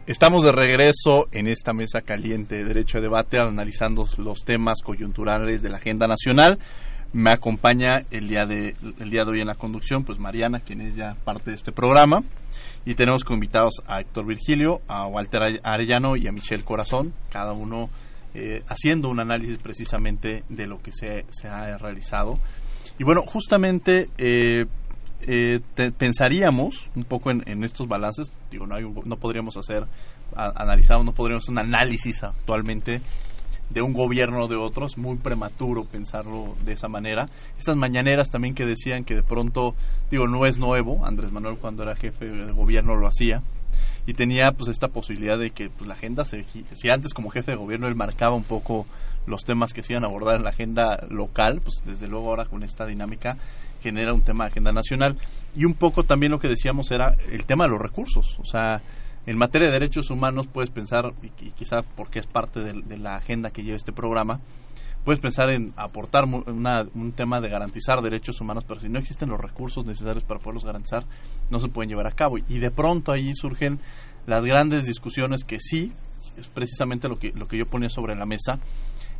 Estamos de regreso en esta mesa caliente de Derecho a Debate analizando los temas coyunturales de la agenda nacional. Me acompaña el día de el día de hoy en la conducción, pues Mariana, quien es ya parte de este programa, y tenemos como invitados a Héctor Virgilio, a Walter Arellano y a Michelle Corazón, cada uno eh, haciendo un análisis precisamente de lo que se, se ha realizado. Y bueno, justamente eh, eh, te- pensaríamos un poco en, estos balances, digo, no, hay un- no podríamos hacer, a- analizar, no podríamos hacer un análisis actualmente de un gobierno o de otros, muy prematuro pensarlo de esa manera. Estas mañaneras también que decían que de pronto, digo, no es nuevo, Andrés Manuel cuando era jefe de gobierno lo hacía, y tenía pues esta posibilidad de que pues, la agenda se si antes como jefe de gobierno él marcaba un poco los temas que se iban a abordar en la agenda local pues desde luego ahora con esta dinámica genera un tema de agenda nacional y un poco también lo que decíamos era el tema de los recursos o sea en materia de derechos humanos puedes pensar y, quizá porque es parte de, la agenda que lleva este programa puedes pensar en aportar una- un tema de garantizar derechos humanos, pero si no existen los recursos necesarios para poderlos garantizar, no se pueden llevar a cabo. Y de pronto ahí surgen las grandes discusiones que sí, es precisamente lo que, lo que yo ponía sobre la mesa,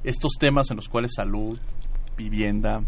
estos temas en los cuales salud, vivienda...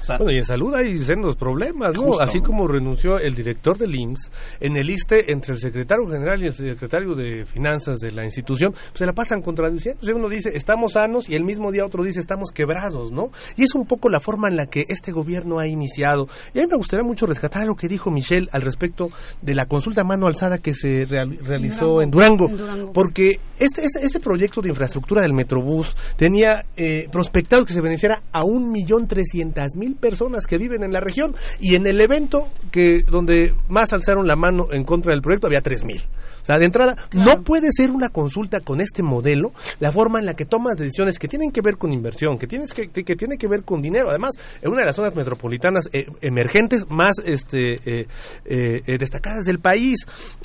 o sea, Bueno, y en salud hay sendos problemas, ¿no? Justo, Así como renunció el director del IMSS, en el ISTE, entre el secretario general y el secretario de finanzas de la institución, pues se la pasan contradiciendo. O sea, uno dice, estamos sanos, y el mismo día otro dice, estamos quebrados, ¿no? Y es un poco la forma en la que este gobierno ha iniciado. Y a mí me gustaría mucho rescatar lo que dijo Michelle al respecto de la consulta a mano alzada que se real- realizó en Durango. En Durango. Porque este, este, este proyecto de infraestructura del Metrobús tenía eh, prospectado que se beneficiara a un millón trescientas mil personas que viven en la región y en el evento que donde más alzaron la mano en contra del proyecto había tres mil. O sea, de entrada, no puede ser una consulta con este modelo la forma en la que tomas decisiones que tienen que ver con inversión, que tienes que, que tiene que ver con dinero. Además, en una de las zonas metropolitanas eh, emergentes más este, eh, eh, eh, destacadas del país.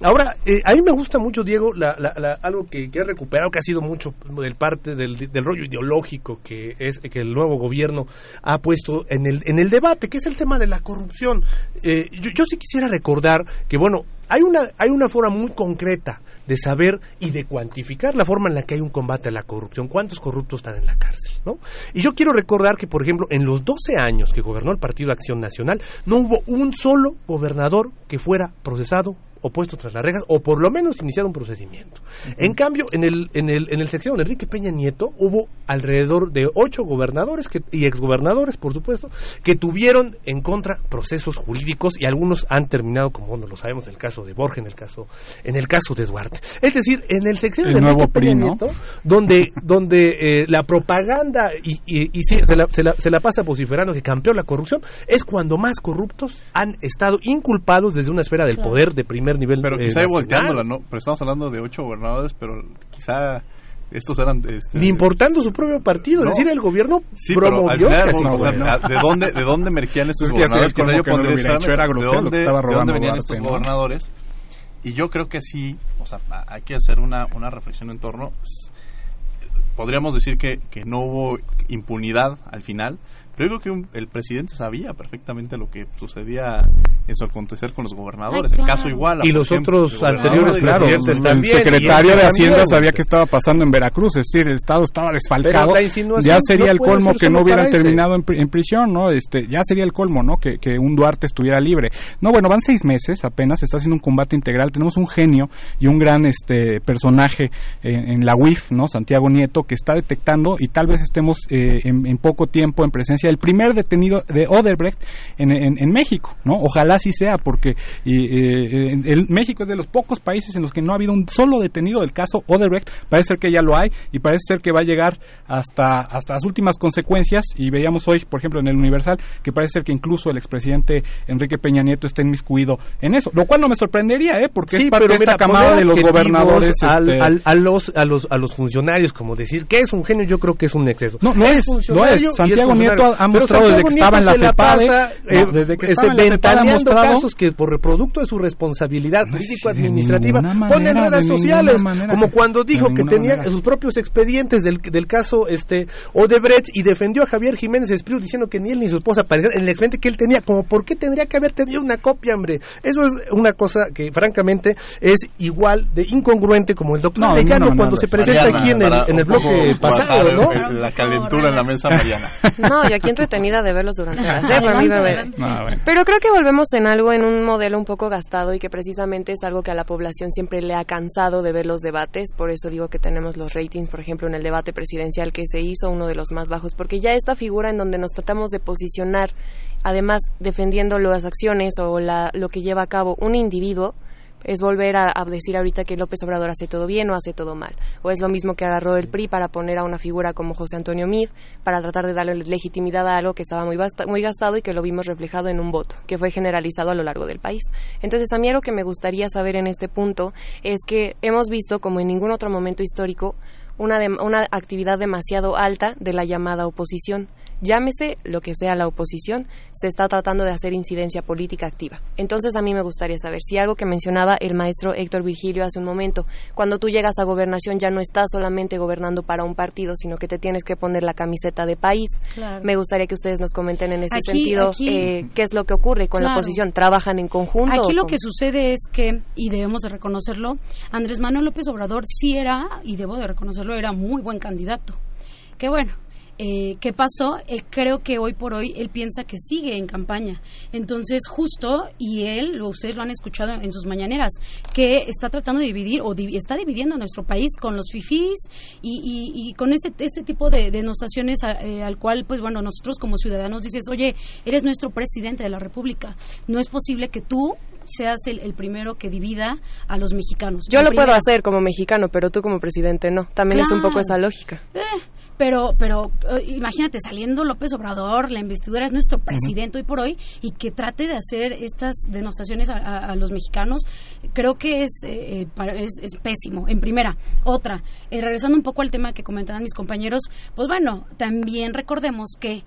Ahora, eh, a mí me gusta mucho, Diego, la- la- la- algo que, que he recuperado, que ha sido mucho del parte del, del rollo ideológico que es que el nuevo gobierno ha puesto en el, en el debate, que es el tema de la corrupción. Eh, yo, yo sí quisiera recordar que, bueno, hay una, hay una forma muy concreta de saber y de cuantificar la forma en la que hay un combate a la corrupción, cuántos corruptos están en la cárcel, ¿no? Y yo quiero recordar que, por ejemplo, en los 12 años que gobernó el Partido Acción Nacional, no hubo un solo gobernador que fuera procesado o puesto tras las rejas o por lo menos iniciado un procedimiento. En cambio, en el, en el, en el sección de Enrique Peña Nieto hubo alrededor de ocho gobernadores que, y exgobernadores, por supuesto, que tuvieron en contra procesos jurídicos y algunos han terminado, como no lo sabemos, en el caso de Borges, en el caso, en el caso de Duarte. Es decir, en el sección de Enrique Peña Nieto, donde, donde eh, la propaganda y, y, y sí, se, la, se, la, se la pasa vociferando que campeó la corrupción, es cuando más corruptos han estado inculpados desde una esfera del Claro. poder de primer nivel. Pero eh, quizá nacional. volteándola, ¿no? Pero estamos hablando de ocho gobernadores, pero quizá estos eran... Este, Ni importando su propio partido, No. es decir, el gobierno Sí, pero al promovió final, casi. ¿de dónde, ¿de dónde emergían estos Es que ya sería gobernadores? no era grosero ¿De lo que dónde, estaba de dónde robando venían Duarte, estos gobernadores? Y yo creo que sí, o sea, a- hay que hacer una, una reflexión en torno. Podríamos decir que, que no hubo impunidad al final, pero yo creo que un- el presidente sabía perfectamente lo que sucedía en su acontecer con los gobernadores. Ay, El caso igual. Y los ejemplo, otros el anteriores Claro, presidentes el también, secretario y él de Hacienda también. sabía que estaba pasando en Veracruz, es decir, el Estado estaba desfalcado. Ya sería no el colmo que no hubieran ese. terminado en, pri- en prisión, ¿no? Este, ya sería el colmo, ¿no? Que, que un Duarte estuviera libre. No, bueno, van seis meses apenas, se está haciendo un combate integral. Tenemos un genio y un gran este personaje en, en la UIF, ¿no? Santiago Nieto, que está detectando y tal vez estemos eh, en, en poco tiempo en presencia del primer detenido de Odebrecht en, en- en México, ¿no? Ojalá así sea, porque eh, el- México es de los pocos países en los que no ha habido un solo detenido del caso Odebrecht. Parece ser que ya lo hay y parece ser que va a llegar hasta, hasta las últimas consecuencias. Y veíamos hoy, por ejemplo, en el Universal, que parece ser que incluso el expresidente Enrique Peña Nieto está inmiscuido en eso, lo cual no me sorprendería, ¿eh? Porque es parte de esta camada de los gobernadores. al- este, al- a los a los a los funcionarios como decir que es un genio yo creo que es un exceso No, no es, no es. Santiago. Nieto ha- mostrado desde que estaba en la FEPADE, no, eh, desde que estaba en la mostrado- casos que por producto de su responsabilidad político administrativa ninguna pone en redes sociales manera. como cuando dijo que tenía manera. sus propios expedientes del, del caso este Odebrecht y defendió a Javier Jiménez Espriu diciendo que ni él ni su esposa aparecían en el expediente que él tenía como por qué tendría que haber tenido una copia hombre eso es una cosa que francamente es igual de incongruente como el doctor No, cuando se es. presenta Mariana, aquí en el, en el bloque pasado ¿no? la calentura en la mesa, Mariana. No, y aquí entretenida de verlos durante las ¿eh? Por mí, bueno. Pero creo que volvemos en algo, en un modelo un poco gastado y que precisamente es algo que a la población siempre le ha cansado de ver los debates. Por eso digo que tenemos los ratings, por ejemplo, en el debate presidencial que se hizo, uno de los más bajos, porque ya esta figura en donde nos tratamos de posicionar, además defendiendo las acciones o la, lo que lleva a cabo un individuo, es volver a, a decir ahorita que López Obrador hace todo bien o hace todo mal. O es lo mismo que agarró el PRI para poner a una figura como José Antonio Mid, para tratar de darle legitimidad a algo que estaba muy, basta- muy gastado y que lo vimos reflejado en un voto, que fue generalizado a lo largo del país. Entonces, a mí algo que me gustaría saber en este punto es que hemos visto, como en ningún otro momento histórico, una, una actividad demasiado alta de la llamada oposición. Llámese lo que sea la oposición, se está tratando de hacer incidencia política activa. Entonces a mí me gustaría saber si algo que mencionaba el maestro Héctor Virgilio hace un momento, cuando tú llegas a gobernación ya no estás solamente gobernando para un partido, sino que te tienes que poner la camiseta de país. Claro. Me gustaría que ustedes nos comenten en ese Aquí- sentido aquí- eh, qué es lo que ocurre con la oposición. ¿Trabajan en conjunto? Aquí lo que sucede es que, y debemos de reconocerlo, Andrés Manuel López Obrador sí era, y debo de reconocerlo, era muy buen candidato. Que bueno, eh, ¿qué pasó? Él creo que hoy por hoy él piensa que sigue en campaña. Entonces, justo, y él, ustedes lo han escuchado en sus mañaneras, que está tratando de dividir, o di- está dividiendo nuestro país con los fifís y, y- y con este, este tipo de denostaciones eh, al cual, pues bueno, nosotros como ciudadanos dices, oye, eres nuestro presidente de la República. No es posible que tú seas el, el primero que divida a los mexicanos. Yo lo puedo hacer como mexicano, pero tú como presidente no. También es un poco esa lógica. Eh, pero, pero eh, imagínate, saliendo López Obrador, la investidura es nuestro presidente hoy por hoy, y que trate de hacer estas denostaciones a, a- a los mexicanos, creo que es, eh, eh, para- es, es pésimo. En primera. Otra, eh, regresando un poco al tema que comentaban mis compañeros, pues bueno, también recordemos que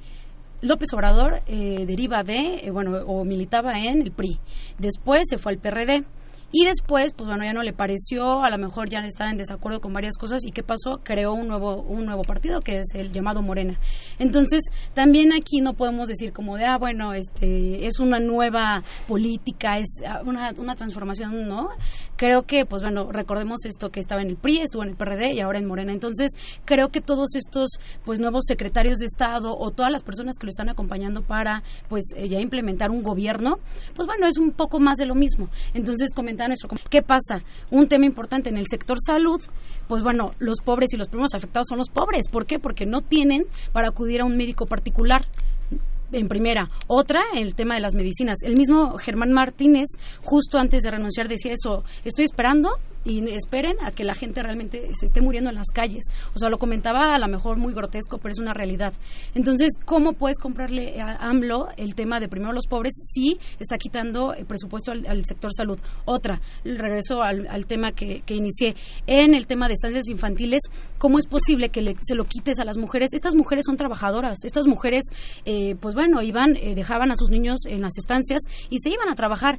López Obrador eh, deriva de, eh, bueno, o militaba en el PRI. Después se fue al PRD. Y después, pues bueno, ya no le pareció, a lo mejor ya estaba en desacuerdo con varias cosas y ¿qué pasó? Creó un nuevo, un nuevo partido que es el llamado Morena. Entonces, también aquí no podemos decir como de, ah, bueno, este, es una nueva política, es ah, una, una transformación, ¿no? Creo que, pues bueno, recordemos esto que estaba en el PRI, estuvo en el PRD y ahora en Morena. Entonces, creo que todos estos, pues, nuevos secretarios de Estado o todas las personas que lo están acompañando para, pues, eh, ya implementar un gobierno, pues bueno, es un poco más de lo mismo. Entonces, comentaba nuestro, ¿qué pasa? Un tema importante en el sector salud, pues bueno, los pobres y los primeros afectados son los pobres. ¿Por qué? Porque no tienen para acudir a un médico particular en primera. Otra, el tema de las medicinas. El mismo Germán Martínez, justo antes de renunciar, decía eso, estoy esperando y esperen a que la gente realmente se esté muriendo en las calles. O sea, lo comentaba a lo mejor muy grotesco, pero es una realidad. Entonces, ¿cómo puedes comprarle a AMLO el tema de primero los pobres si está quitando el presupuesto al, sector salud? Otra, regreso al, tema que, inicié. En el tema de estancias infantiles, ¿cómo es posible que se lo quites a las mujeres? Estas mujeres son trabajadoras. Estas mujeres, eh, pues bueno, iban, eh, dejaban a sus niños en las estancias y se iban a trabajar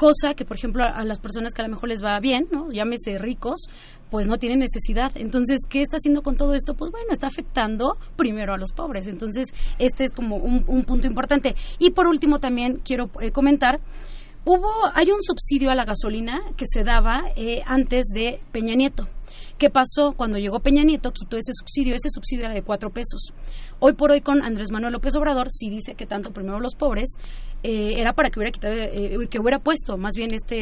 cosa que, por ejemplo, a, las personas que a lo mejor les va bien, ¿no? Llámese ricos, pues no tienen necesidad. Entonces, ¿qué está haciendo con todo esto? Pues bueno, está afectando primero a los pobres. Entonces, este es como un, punto importante. Y por último, también quiero eh, comentar hubo hay un subsidio a la gasolina que se daba eh, antes de Peña Nieto. ¿Qué pasó? Cuando llegó Peña Nieto, quitó ese subsidio. Ese subsidio era de cuatro pesos. Hoy por hoy con Andrés Manuel López Obrador sí dice que tanto primero los pobres eh, era para que hubiera quitado, eh, que hubiera puesto más bien este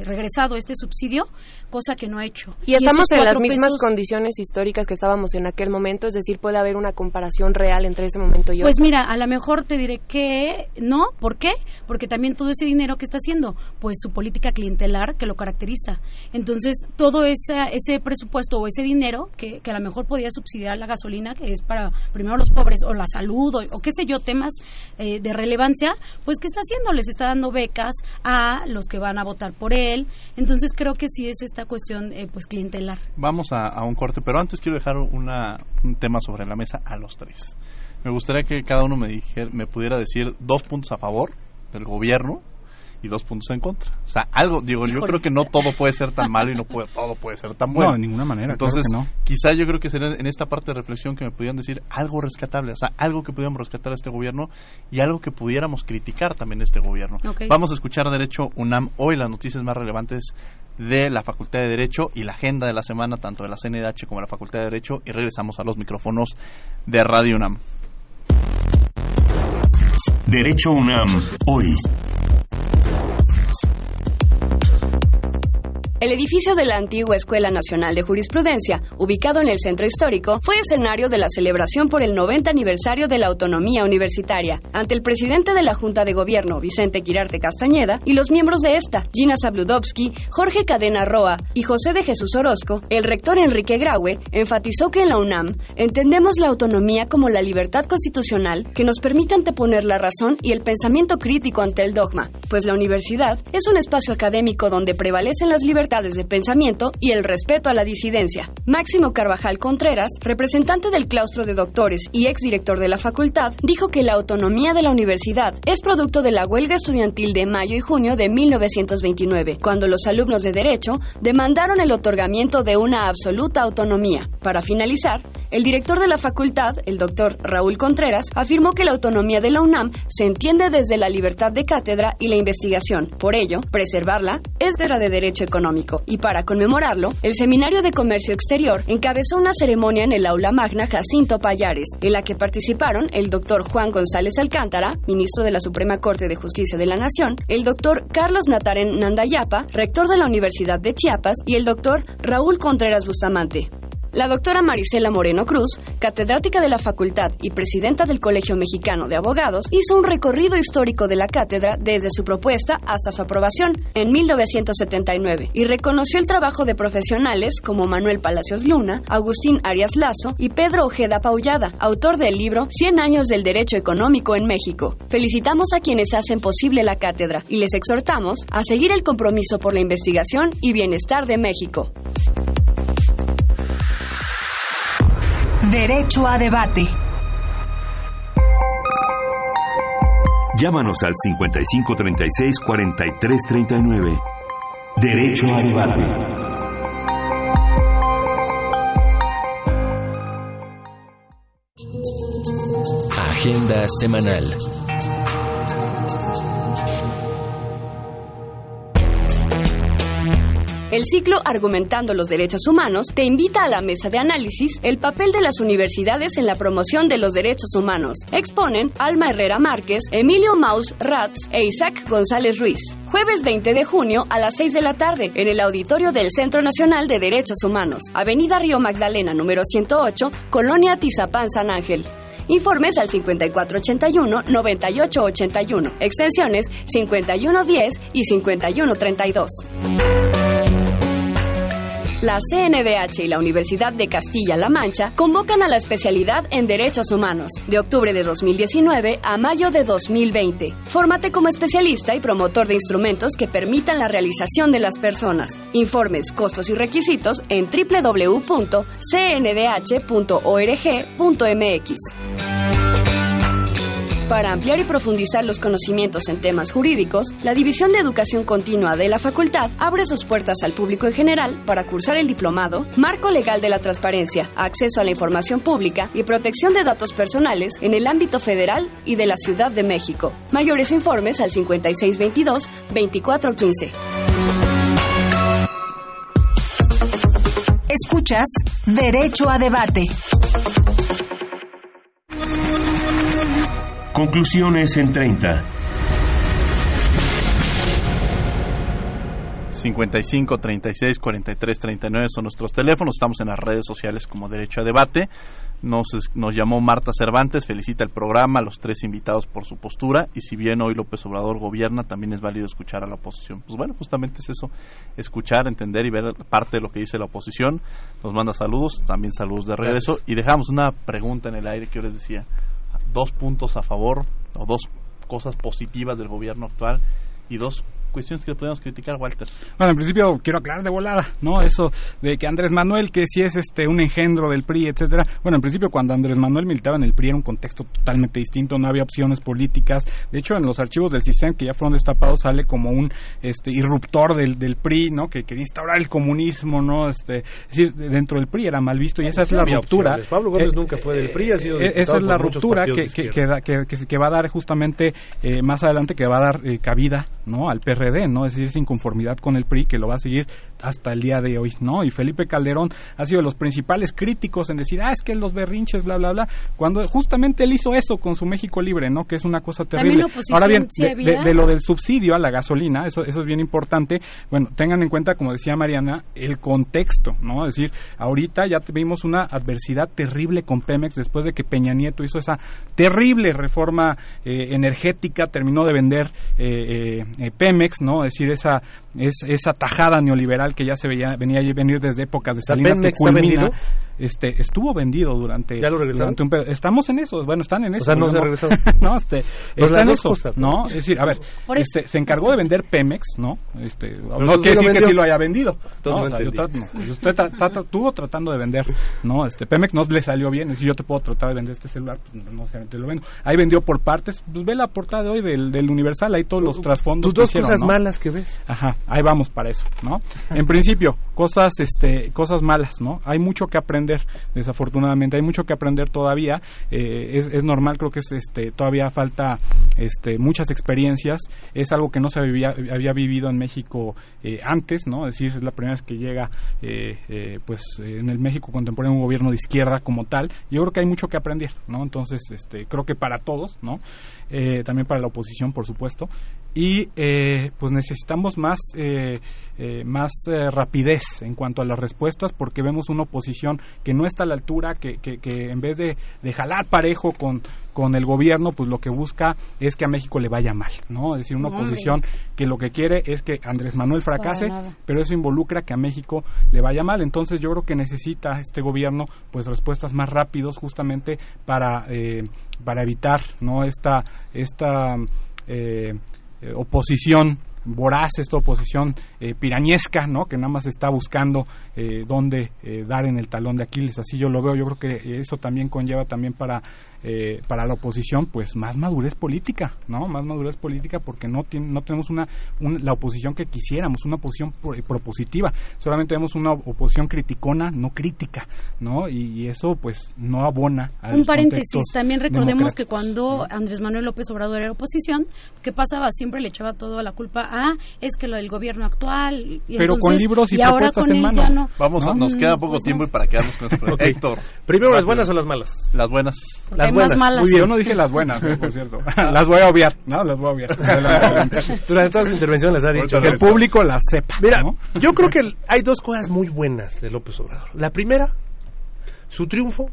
eh, regresado este subsidio, cosa que no ha hecho. Y, estamos en las mismas condiciones históricas que estábamos en aquel momento, es decir, puede haber una comparación real entre ese momento y hoy. Pues mira, a lo mejor te diré que no, ¿por qué? Porque también todo ese dinero que está haciendo, pues su política clientelar que lo caracteriza. Entonces, todo ese presupuesto o ese dinero que, a lo mejor podía subsidiar la gasolina, que es para primero los pobres o la salud o, qué sé yo, temas eh, de relevancia, pues ¿qué está haciendo? Les está dando becas a los que van a votar por él. Entonces creo que sí es esta cuestión eh, pues clientelar. Vamos a, un corte, pero antes quiero dejar una, un tema sobre la mesa a los tres. Me gustaría que cada uno me, dijera, me pudiera decir dos puntos a favor del gobierno y dos puntos en contra. O sea, algo, digo, yo creo que no todo puede ser tan malo y no puede, todo puede ser tan bueno. No, de ninguna manera. Entonces, no. quizá yo creo que sería en esta parte de reflexión que me pudieran decir algo rescatable, o sea, algo que pudiéramos rescatar a este gobierno y algo que pudiéramos criticar también a este gobierno. Vamos a escuchar Derecho UNAM hoy, las noticias más relevantes de la Facultad de Derecho y la agenda de la semana, tanto de la CNDH como de la Facultad de Derecho, y regresamos a los micrófonos de Radio UNAM. Derecho UNAM, hoy. El edificio de la antigua Escuela Nacional de Jurisprudencia, ubicado en el centro histórico, fue escenario de la celebración por el 90 aniversario de la autonomía universitaria. Ante el presidente de la Junta de Gobierno, Vicente Quirarte Castañeda, y los miembros de esta, Gina Zabludovsky, Jorge Cadena Roa y José de Jesús Orozco, el rector Enrique Graue enfatizó que en la UNAM entendemos la autonomía como la libertad constitucional que nos permite anteponer la razón y el pensamiento crítico ante el dogma, pues la universidad es un espacio académico donde prevalecen las libertades de pensamiento y el respeto a la disidencia. Máximo Carvajal Contreras, representante del claustro de doctores y exdirector de la facultad, dijo que la autonomía de la universidad es producto de la huelga estudiantil de mayo y junio de 1929, cuando los alumnos de Derecho demandaron el otorgamiento de una absoluta autonomía. Para finalizar, el director de la facultad, el doctor Raúl Contreras, afirmó que la autonomía de la UNAM se entiende desde la libertad de cátedra y la investigación. Por ello, preservarla es de la de derecho económico. Y para conmemorarlo, el Seminario de Comercio Exterior encabezó una ceremonia en el aula magna Jacinto Payares, en la que participaron el doctor Juan González Alcántara, ministro de la Suprema Corte de Justicia de la Nación, el doctor Carlos Nataren Nandayapa, rector de la Universidad de Chiapas, y el doctor Raúl Contreras Bustamante. La doctora Marisela Moreno Cruz, catedrática de la facultad y presidenta del Colegio Mexicano de Abogados, hizo un recorrido histórico de la cátedra desde su propuesta hasta su aprobación en 1979 y reconoció el trabajo de profesionales como Manuel Palacios Luna, Agustín Arias Lazo y Pedro Ojeda Paullada, autor del libro 100 años del derecho económico en México. Felicitamos a quienes hacen posible la cátedra y les exhortamos a seguir el compromiso por la investigación y bienestar de México. Derecho a debate. Llámanos al 5536-4339. Derecho a debate. Agenda semanal. El ciclo Argumentando los Derechos Humanos te invita a la mesa de análisis el papel de las universidades en la promoción de los derechos humanos. Exponen Alma Herrera Márquez, Emilio Maus Ratz e Isaac González Ruiz. Jueves 20 de junio a las 6 de la tarde en el auditorio del Centro Nacional de Derechos Humanos, Avenida Río Magdalena número 108, Colonia Tizapán San Ángel. Informes al 5481-9881, extensiones 5110 y 5132. La CNDH y la Universidad de Castilla-La Mancha convocan a la especialidad en Derechos Humanos de octubre de 2019 a mayo de 2020. Fórmate como especialista y promotor de instrumentos que permitan la realización de las personas. Informes, costos y requisitos en www.cndh.org.mx. Para ampliar y profundizar los conocimientos en temas jurídicos, la División de Educación Continua de la Facultad abre sus puertas al público en general para cursar el diplomado Marco Legal de la Transparencia, Acceso a la Información Pública y Protección de Datos Personales en el ámbito federal y de la Ciudad de México. Mayores informes al 5622-2415. Escuchas Derecho a Debate. Conclusiones en 30. 55 36 43 39 son nuestros teléfonos. Estamos en las redes sociales como Derecho a Debate. Nos, nos llamó Marta Cervantes, felicita el programa, a los tres invitados por su postura y si bien hoy López Obrador gobierna, también es válido escuchar a la oposición. Pues bueno, justamente es eso, escuchar, entender y ver parte de lo que dice la oposición. Nos manda saludos, también saludos de regreso Gracias. y dejamos una pregunta en el aire que yo les decía, dos puntos a favor o dos cosas positivas del gobierno actual y dos cuestiones que le podemos criticar, Walter. Bueno, en principio quiero aclarar de volada, ¿no? Eso de que Andrés Manuel, que si es este un engendro del PRI, etcétera. Bueno, en principio cuando Andrés Manuel militaba en el PRI era un contexto totalmente distinto, no había opciones políticas. De hecho, en los archivos del sistema que ya fueron destapados sale como un este irruptor del, del PRI, ¿no? Que quería instaurar el comunismo, ¿no? Este, es decir, dentro del PRI era mal visto y esa es la ruptura. opciones. Pablo Gómez Eh, nunca fue del PRI, ha sido eh, esa es la ruptura que, que, que, da- que- que- que va a dar justamente eh, más adelante que va a dar eh, cabida no al PRD no es decir esa inconformidad con el PRI que lo va a seguir hasta el día de hoy no y Felipe Calderón ha sido de los principales críticos en decir ah es que los berrinches bla bla bla cuando justamente él hizo eso con su México libre no que es una cosa terrible. ahora bien de lo del subsidio a la gasolina eso eso es bien importante. Bueno tengan en cuenta como decía Mariana el contexto no es decir ahorita ya tuvimos una adversidad terrible con Pemex después de que Peña Nieto hizo esa terrible reforma eh, energética terminó de vender eh, eh, eh, Pemex no es decir esa es, esa tajada neoliberal que ya se veía venía a venir desde épocas de Salinas que culmina vendido. este estuvo vendido durante, ¿Ya lo regresaron? durante un estamos en eso bueno están en eso sea, no se regresó. no este está en eso cosas, ¿no? no es decir a ver Por este, se encargó de vender Pemex no este no quiere decir que sí lo haya vendido no, o sea, yo tra- tra- estuvo tratando de vender no este Pemex no le salió bien es decir yo te puedo tratar de vender este celular pues, no, no sé te lo vendo ahí vendió por partes pues ve la portada de hoy del, del Universal ahí todos los trasfondos Tus dos hicieron, cosas ¿no? malas que ves. Ajá, ahí vamos para eso, ¿no? En principio, cosas, este, cosas malas, ¿no? Hay mucho que aprender, desafortunadamente, hay mucho que aprender todavía. eh, es, es normal, creo que es, este, todavía falta, este, muchas experiencias. Es algo que no se había, había vivido en México eh, antes, ¿no? Es decir, es la primera vez que llega, eh, eh, pues, en el México contemporáneo un gobierno de izquierda como tal. Yo creo que hay mucho que aprender, ¿no? Entonces, este, creo que para todos, ¿no? Eh, también para la oposición, por supuesto. Y, eh, pues, necesitamos más, eh, eh, más eh, rapidez en cuanto a las respuestas porque vemos una oposición que no está a la altura, que, que, que en vez de, de jalar parejo con, con el gobierno, pues lo que busca es que a México le vaya mal, ¿no? Es decir, una oposición que lo que quiere es que Andrés Manuel fracase, pero eso involucra que a México le vaya mal. Entonces yo creo que necesita este gobierno pues respuestas más rápidos justamente para, eh, para evitar no esta, esta eh, eh, oposición voraz, esta oposición eh, pirañesca, ¿no? Que nada más está buscando eh, dónde eh, dar en el talón de Aquiles. Así yo lo veo. Yo creo que eso también conlleva también para eh, para la oposición, pues más madurez política, ¿no? Más madurez política porque no tiene, no tenemos una, la oposición que quisiéramos, una oposición propositiva. Solamente tenemos una oposición criticona, no crítica, ¿no? Y, eso, pues, no abona. A Un paréntesis. También recordemos que cuando Andrés Manuel López Obrador era oposición, ¿qué pasaba? Siempre le echaba toda la culpa a es que lo del gobierno actual. Y Pero con libros y, y ahora con él ya no. Vamos, nos queda poco pues tiempo y para quedarnos con esto. Héctor. Primero, ¿las buenas o las malas? Las buenas. Las buenas. Más malas. Muy bien. Yo no dije las buenas, eh, por cierto. las voy a obviar, ¿no? Las voy a obviar. Durante todas las intervenciones les ha dicho. Que el público las sepa. Mira, yo creo que hay dos cosas muy buenas de López Obrador. La primera, su triunfo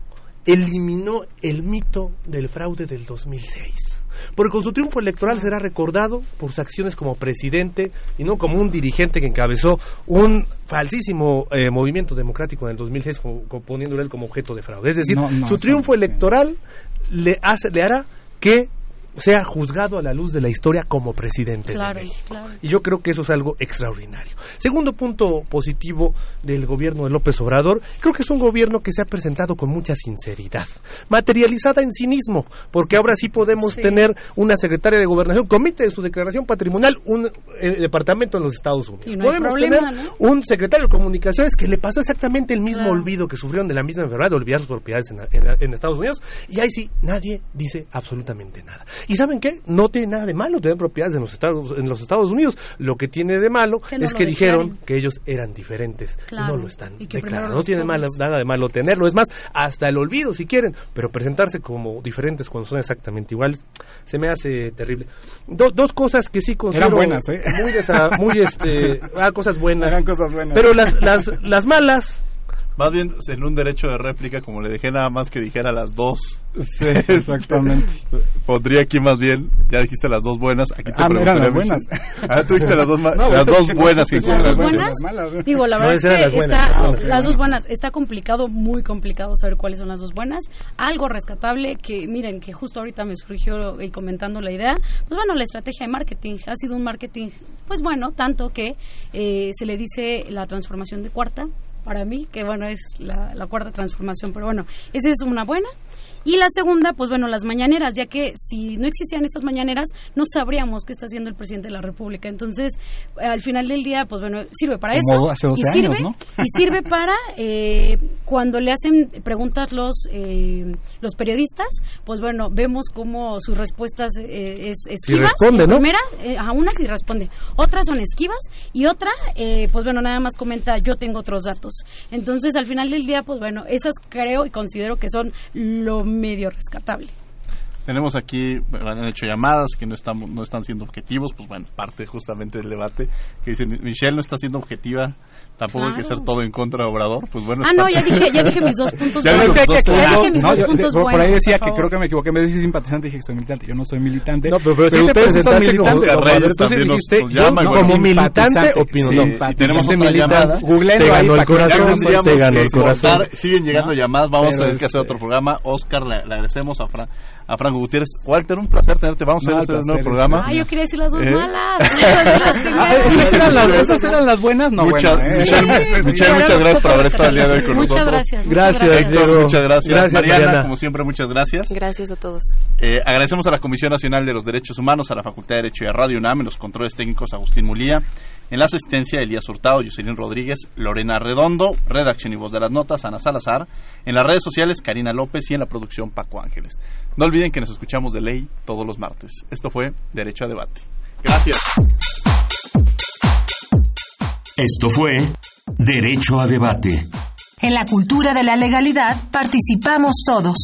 eliminó el mito del fraude del 2006 porque con su triunfo electoral será recordado por sus acciones como presidente y no como un dirigente que encabezó un falsísimo eh, movimiento democrático en el 2006 poniéndole él como objeto de fraude. Es decir, su triunfo electoral le, hace, le hará que sea juzgado a la luz de la historia como presidente de México. Y yo creo que eso es algo extraordinario. Segundo punto positivo del gobierno de López Obrador, creo que es un gobierno que se ha presentado con mucha sinceridad, materializada en cinismo, porque ahora sí podemos tener una secretaria de gobernación, comite de su declaración patrimonial, un eh, departamento en los Estados Unidos. podemos tener un secretario de comunicaciones que le pasó exactamente el mismo olvido que sufrieron de la misma enfermedad de olvidar sus propiedades en Estados Unidos, y ahí sí nadie dice absolutamente nada. ¿Y saben qué? No tiene nada de malo tener propiedades en los Estados, en los Estados Unidos. Lo que tiene de malo es que dijeron que ellos eran diferentes. y no lo están No tiene nada de malo tenerlo. Es más, hasta el olvido si quieren. Pero presentarse como diferentes cuando son exactamente iguales se me hace terrible. dos cosas que sí considero eran buenas, ¿eh? muy, muy este, ah, cosas buenas. Eran cosas buenas. Pero las, las, las malas más bien en un derecho de réplica, como le dejé nada más que dijera las dos. Sí, exactamente. Pondría aquí más bien, ya dijiste las dos buenas. Aquí te ah, eran las buenas. Ah, tú dijiste las dos, las dos buenas. Que las dos buenas. Digo, la verdad es que está, las dos buenas. Está complicado, muy complicado saber cuáles son las dos buenas. Algo rescatable que, miren, que justo ahorita me surgió y comentando la idea. Pues bueno, la estrategia de marketing ha sido un marketing, pues bueno, tanto que eh, se le dice la transformación de cuarta para mí, que bueno, es la, la cuarta transformación, pero bueno, esa es una buena. Y la segunda, pues bueno, las mañaneras, ya que si no existían estas mañaneras, no sabríamos qué está haciendo el presidente de la República. Entonces, al final del día, pues bueno, sirve para eso. y, sirve, y sirve para eh, cuando le hacen preguntas los, eh, los periodistas, pues bueno, vemos cómo sus respuestas eh, es esquivas. responde, ¿no? Primera, a una sí responde. Otras son esquivas y otra, pues bueno, nada más comenta, yo tengo otros datos. Entonces, al final del día, pues bueno, esas creo y considero que son lo medio rescatable. Tenemos aquí, han hecho llamadas que no están, no están siendo objetivos, pues bueno, parte justamente del debate, que dicen, Michelle no está siendo objetiva Tampoco hay que ser todo en contra de Obrador, pues bueno. Ah, no, ya dije, ya dije mis dos puntos buenos. Ya, dije mis dos puntos buenos. Por ahí decía que creo que me equivoqué, me dije simpatizante, dije que soy militante. Yo no soy militante. No, pero, pero, pero ustedes son militantes. Entonces dijiste, yo como militante opino. Y tenemos otra llamada. Google te ganó el corazón, te ganó el corazón. Siguen llegando llamadas, vamos a tener que hacer otro programa. Oscar, le agradecemos a Fran Gutiérrez. Walter, un placer tenerte. Vamos a hacer un nuevo programa. Ah, yo quería decir las dos ¿Eh? malas. Esas eran las buenas, no Muchas, muchas gracias por haber estado el día de hoy con muchas nosotros. Gracias. Gracias, Héctor, muchas gracias. Mariana, como siempre, muchas gracias. Gracias a todos. Eh, agradecemos a la Comisión Nacional de los Derechos Humanos, a la Facultad de Derecho y a Radio UNAM, en los controles técnicos Agustín Mulía, en la asistencia Elías Hurtado, Jocelyn Rodríguez, Lorena Redondo, redacción y voz de las notas, Ana Salazar, en las redes sociales Karina López y en la producción Paco Ángeles. No olviden que nos escuchamos de ley todos los martes. Esto fue Derecho a Debate. Gracias. Esto fue Derecho a Debate. En la cultura de la legalidad participamos todos.